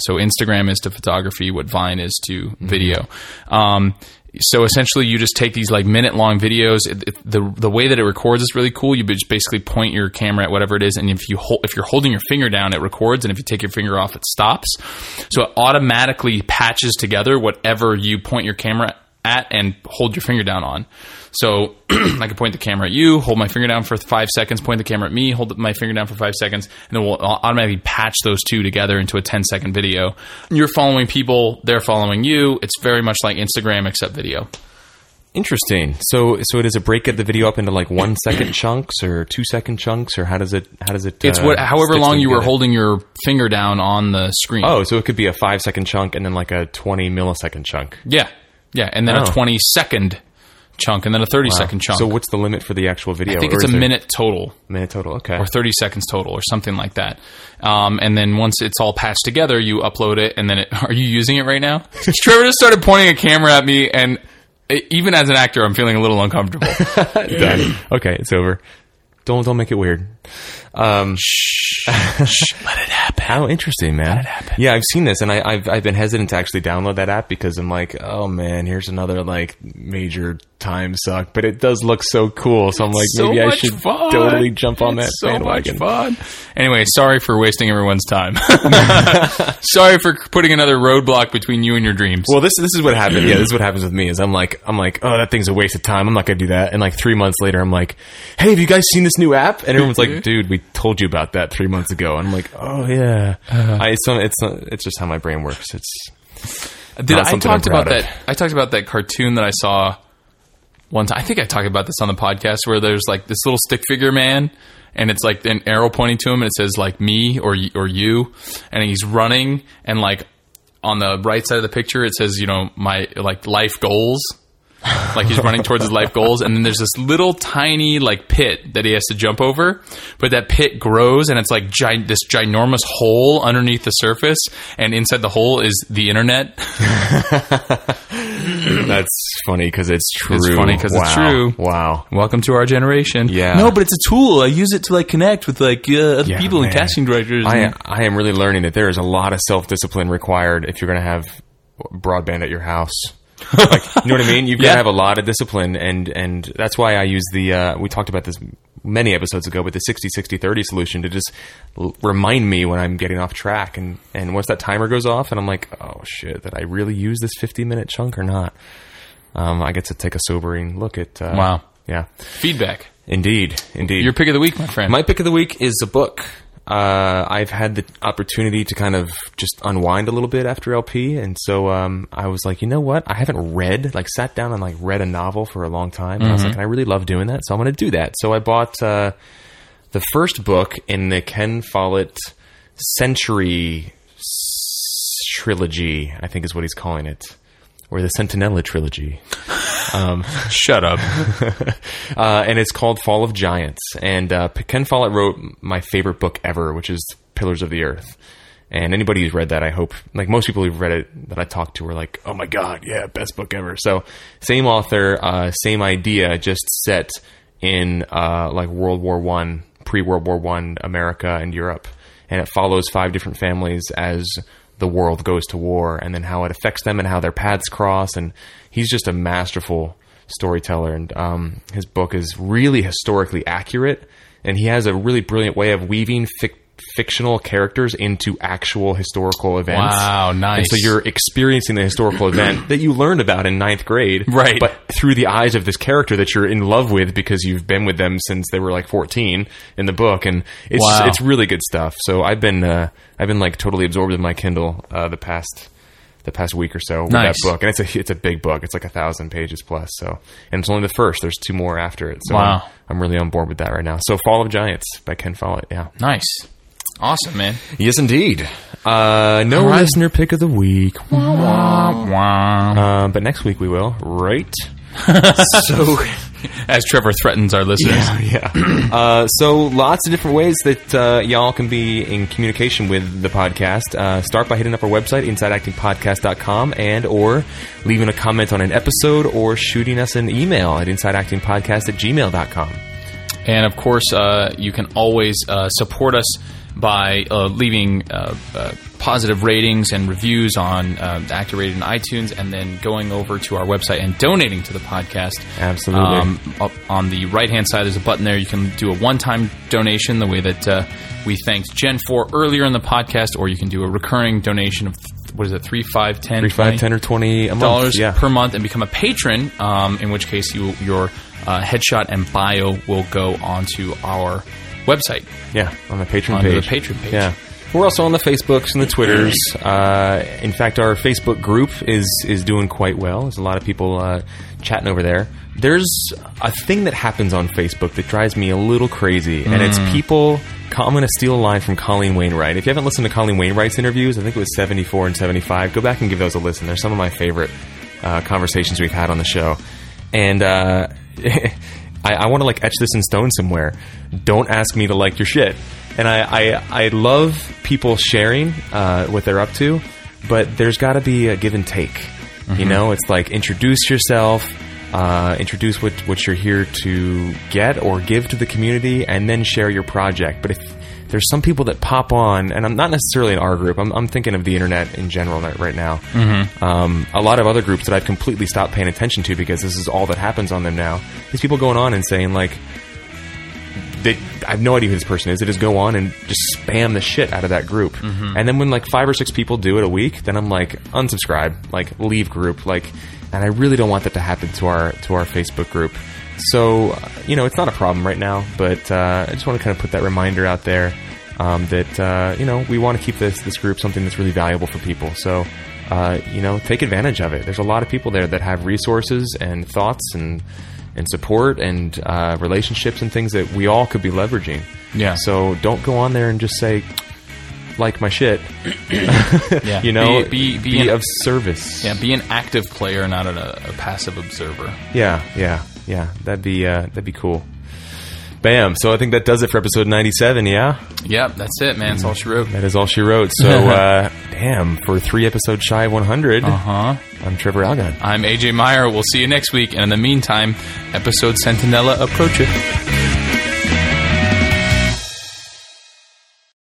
So Instagram is to photography what Vine is to video. Um, so essentially, you just take these like minute long videos. It, it, the the way that it records is really cool. You just basically point your camera at whatever it is, and if you hold, if you're holding your finger down, it records, and if you take your finger off, it stops. So it automatically patches together whatever you point your camera at and hold your finger down on. So [clears throat] I can point the camera at you, hold my finger down for five seconds, point the camera at me, hold my finger down for five seconds, and then we'll automatically patch those two together into a 10 second video. You're following people, they're following you. It's very much like Instagram except video. Interesting. So, so does it break the video up into like one [coughs] second chunks or two second chunks, or how does it? How does it? It's uh, what, however long you were holding your finger down on the screen. Oh, so it could be a five second chunk and then like a twenty millisecond chunk. yeah, yeah, and then Oh. a 20 second chunk, and then a 30 second chunk. So what's the limit for the actual video? I think it's a minute total. Minute total. Okay. or 30 seconds total or something like that. Um, and then once it's all patched together, you upload it and then it, [laughs] are you using it right now? [laughs] Trevor just started pointing a camera at me and it, even as an actor, I'm feeling a little uncomfortable. [laughs] Done. Okay, it's over. Don't don't make it weird. Um, [laughs] Let it happen. how interesting, man. Yeah, I've seen this, and I, I've I've been hesitant to actually download that app because I'm like, oh man, here's another like major time suck. But it does look so cool, so I'm like, So maybe I should fun. totally jump on It's that so much bandwagon. fun. Anyway, sorry for wasting everyone's time. [laughs] sorry for putting another roadblock between you and your dreams. Well, this this is what happened. Yeah, this is what happens with me. Is I'm like I'm like, oh, that thing's a waste of time. I'm not gonna do that. And like three months later, I'm like, hey, have you guys seen this new app? And everyone's like, [laughs] dude, we told you about that three months ago. And I'm like, oh yeah. Uh-huh. I, it's it's it's just how my brain works. It's Did Not I something I'm talked about proud of. that? I talked about that cartoon that I saw one time. I think I talked about this on the podcast where there's like this little stick figure man, and it's like an arrow pointing to him, and it says like me or or you, and he's running, and like on the right side of the picture it says you know my like life goals. Like he's running towards his life goals, and then there's this little tiny like pit that he has to jump over, but that pit grows and it's like gi- this ginormous hole underneath the surface, and inside the hole is the internet. [laughs] that's funny because it's true. It's funny 'cause it's Wow. true. Wow. Welcome to our generation. Yeah. No, but it's a tool. I use it to like connect with like uh, other Yeah, people and casting directors. I and- I am really learning that there is a lot of self discipline required if you're going to have broadband at your house. Like, you know what I mean? You've got Yeah. to have a lot of discipline, and and that's why I use the. Uh, we talked about this many episodes ago, but the 60 60 30 solution to just l- remind me when I'm getting off track, and and once that timer goes off, and I'm like, oh shit, did I really use this 50 minute chunk or not? Um, I get to take a sobering look at. Uh, Wow. Yeah. feedback. Indeed. Indeed. Your pick of the week, my friend. My pick of the week is a book. Uh, I've had the opportunity to kind of just unwind a little bit after LP, and so um, I was like, you know what? I haven't read, like, sat down and like read a novel for a long time, and I was like, and I really love doing that, so I'm going to do that. So I bought uh, the first book in the Ken Follett Century s- trilogy, I think is what he's calling it, or the Sentinella trilogy. [laughs] Shut up. [laughs] uh, and it's called Fall of Giants. And uh, Ken Follett wrote my favorite book ever, which is Pillars of the Earth. And anybody who's read that, I hope, like most people who've read it that I talked to, were like, "Oh my god, yeah, best book ever." So, same author, uh, same idea, just set in uh, like World War One, pre World War One America and Europe, and it follows five different families as the world goes to war, and then how it affects them and how their paths cross. And he's just a masterful storyteller, and um, his book is really historically accurate, and he has a really brilliant way of weaving fic- fictional characters into actual historical events. Wow, nice. And so you're experiencing the historical [clears throat] event that you learned about in ninth grade, Right. But through the eyes of this character that you're in love with because you've been with them since they were like 14 in the book, and it's Wow. it's really good stuff. So I've been uh, I've been like totally absorbed in my Kindle uh, the past the past week or so with Nice. that book, and it's a it's a big book. It's like a thousand pages plus. So and it's only the first. There's two more after it. So Wow. I'm, I'm really on board with that right now. So Fall of Giants by Ken Follett. Yeah. nice. Awesome, man. Yes, indeed. Uh, no All right. listener pick of the week. Wow. Uh, but next week we will, right? [laughs] so As Trevor threatens our listeners. Yeah. [clears throat] uh, so lots of different ways that uh, y'all can be in communication with the podcast. Uh, start by hitting up our website, insideactingpodcast.com, and or leaving a comment on an episode or shooting us an email at insideactingpodcast at gmail.com. And of course, uh, you can always uh, support us by uh, leaving uh, uh, positive ratings and reviews on uh, Actor Rated in iTunes, and then going over to our website and donating to the podcast. Absolutely. Um, up on the right hand side, there's a button there. You can do a one time donation, the way that uh, we thanked Jen for earlier in the podcast, or you can do a recurring donation of what is it, three, five, ten, Three, five, 20? ten, or 20 a month. dollars yeah. per month and become a patron. Um, in which case, you your uh, headshot and bio will go onto our website. Yeah, on the Patreon page. the Patreon page. Yeah. We're also on the Facebooks and the Twitters. Uh, in fact, our Facebook group is is doing quite well. There's a lot of people uh, chatting over there. There's a thing that happens on Facebook that drives me a little crazy, and it's people. I'm going to steal a line from Colleen Wainwright. If you haven't listened to Colleen Wainwright's interviews, I think it was 74 and 75. Go back and give those a listen. They're some of my favorite uh, conversations we've had on the show, and. [laughs] I, I want to like etch this in stone somewhere. Don't ask me to like your shit. And I, I, I love people sharing uh, what they're up to, but there's got to be a give and take. You know, it's like introduce yourself, uh, introduce what, what you're here to get or give to the community, and then share your project. But if there's some people that pop on, and I'm not necessarily in our group, I'm, I'm thinking of the internet in general right- now. Um, a lot of other groups that I've completely stopped paying attention to because this is all that happens on them now. These people going on and saying like, they, I have no idea who this person is. They just go on and just spam the shit out of that group. Mm-hmm. And then when like five or six people do it a week, then I'm like unsubscribe, like leave group, like. And I really don't want that to happen to our to our Facebook group. So you know, it's not a problem right now, but uh, I just want to kind of put that reminder out there um, that uh, you know we want to keep this this group something that's really valuable for people. So. Uh, you know, take advantage of it. There's a lot of people there that have resources and thoughts and and support and uh, relationships and things that we all could be leveraging. Yeah. So don't go on there and just say like my shit. [clears throat] Yeah. [laughs] You know, be, be, be, be an, of service. yeah, be an active player, not a, a passive observer. yeah, yeah, yeah. That'd be uh, that'd be cool. Bam. So I think that does it for episode 97. Yeah, Yep, that's it, man. That's all she wrote. that is all she wrote. So [laughs] uh, damn, for three episodes shy of 100, Uh huh. I'm Trevor Algatt. I'm AJ Meyer. We'll see you next week. And in the meantime, episode Sentinella approacheth.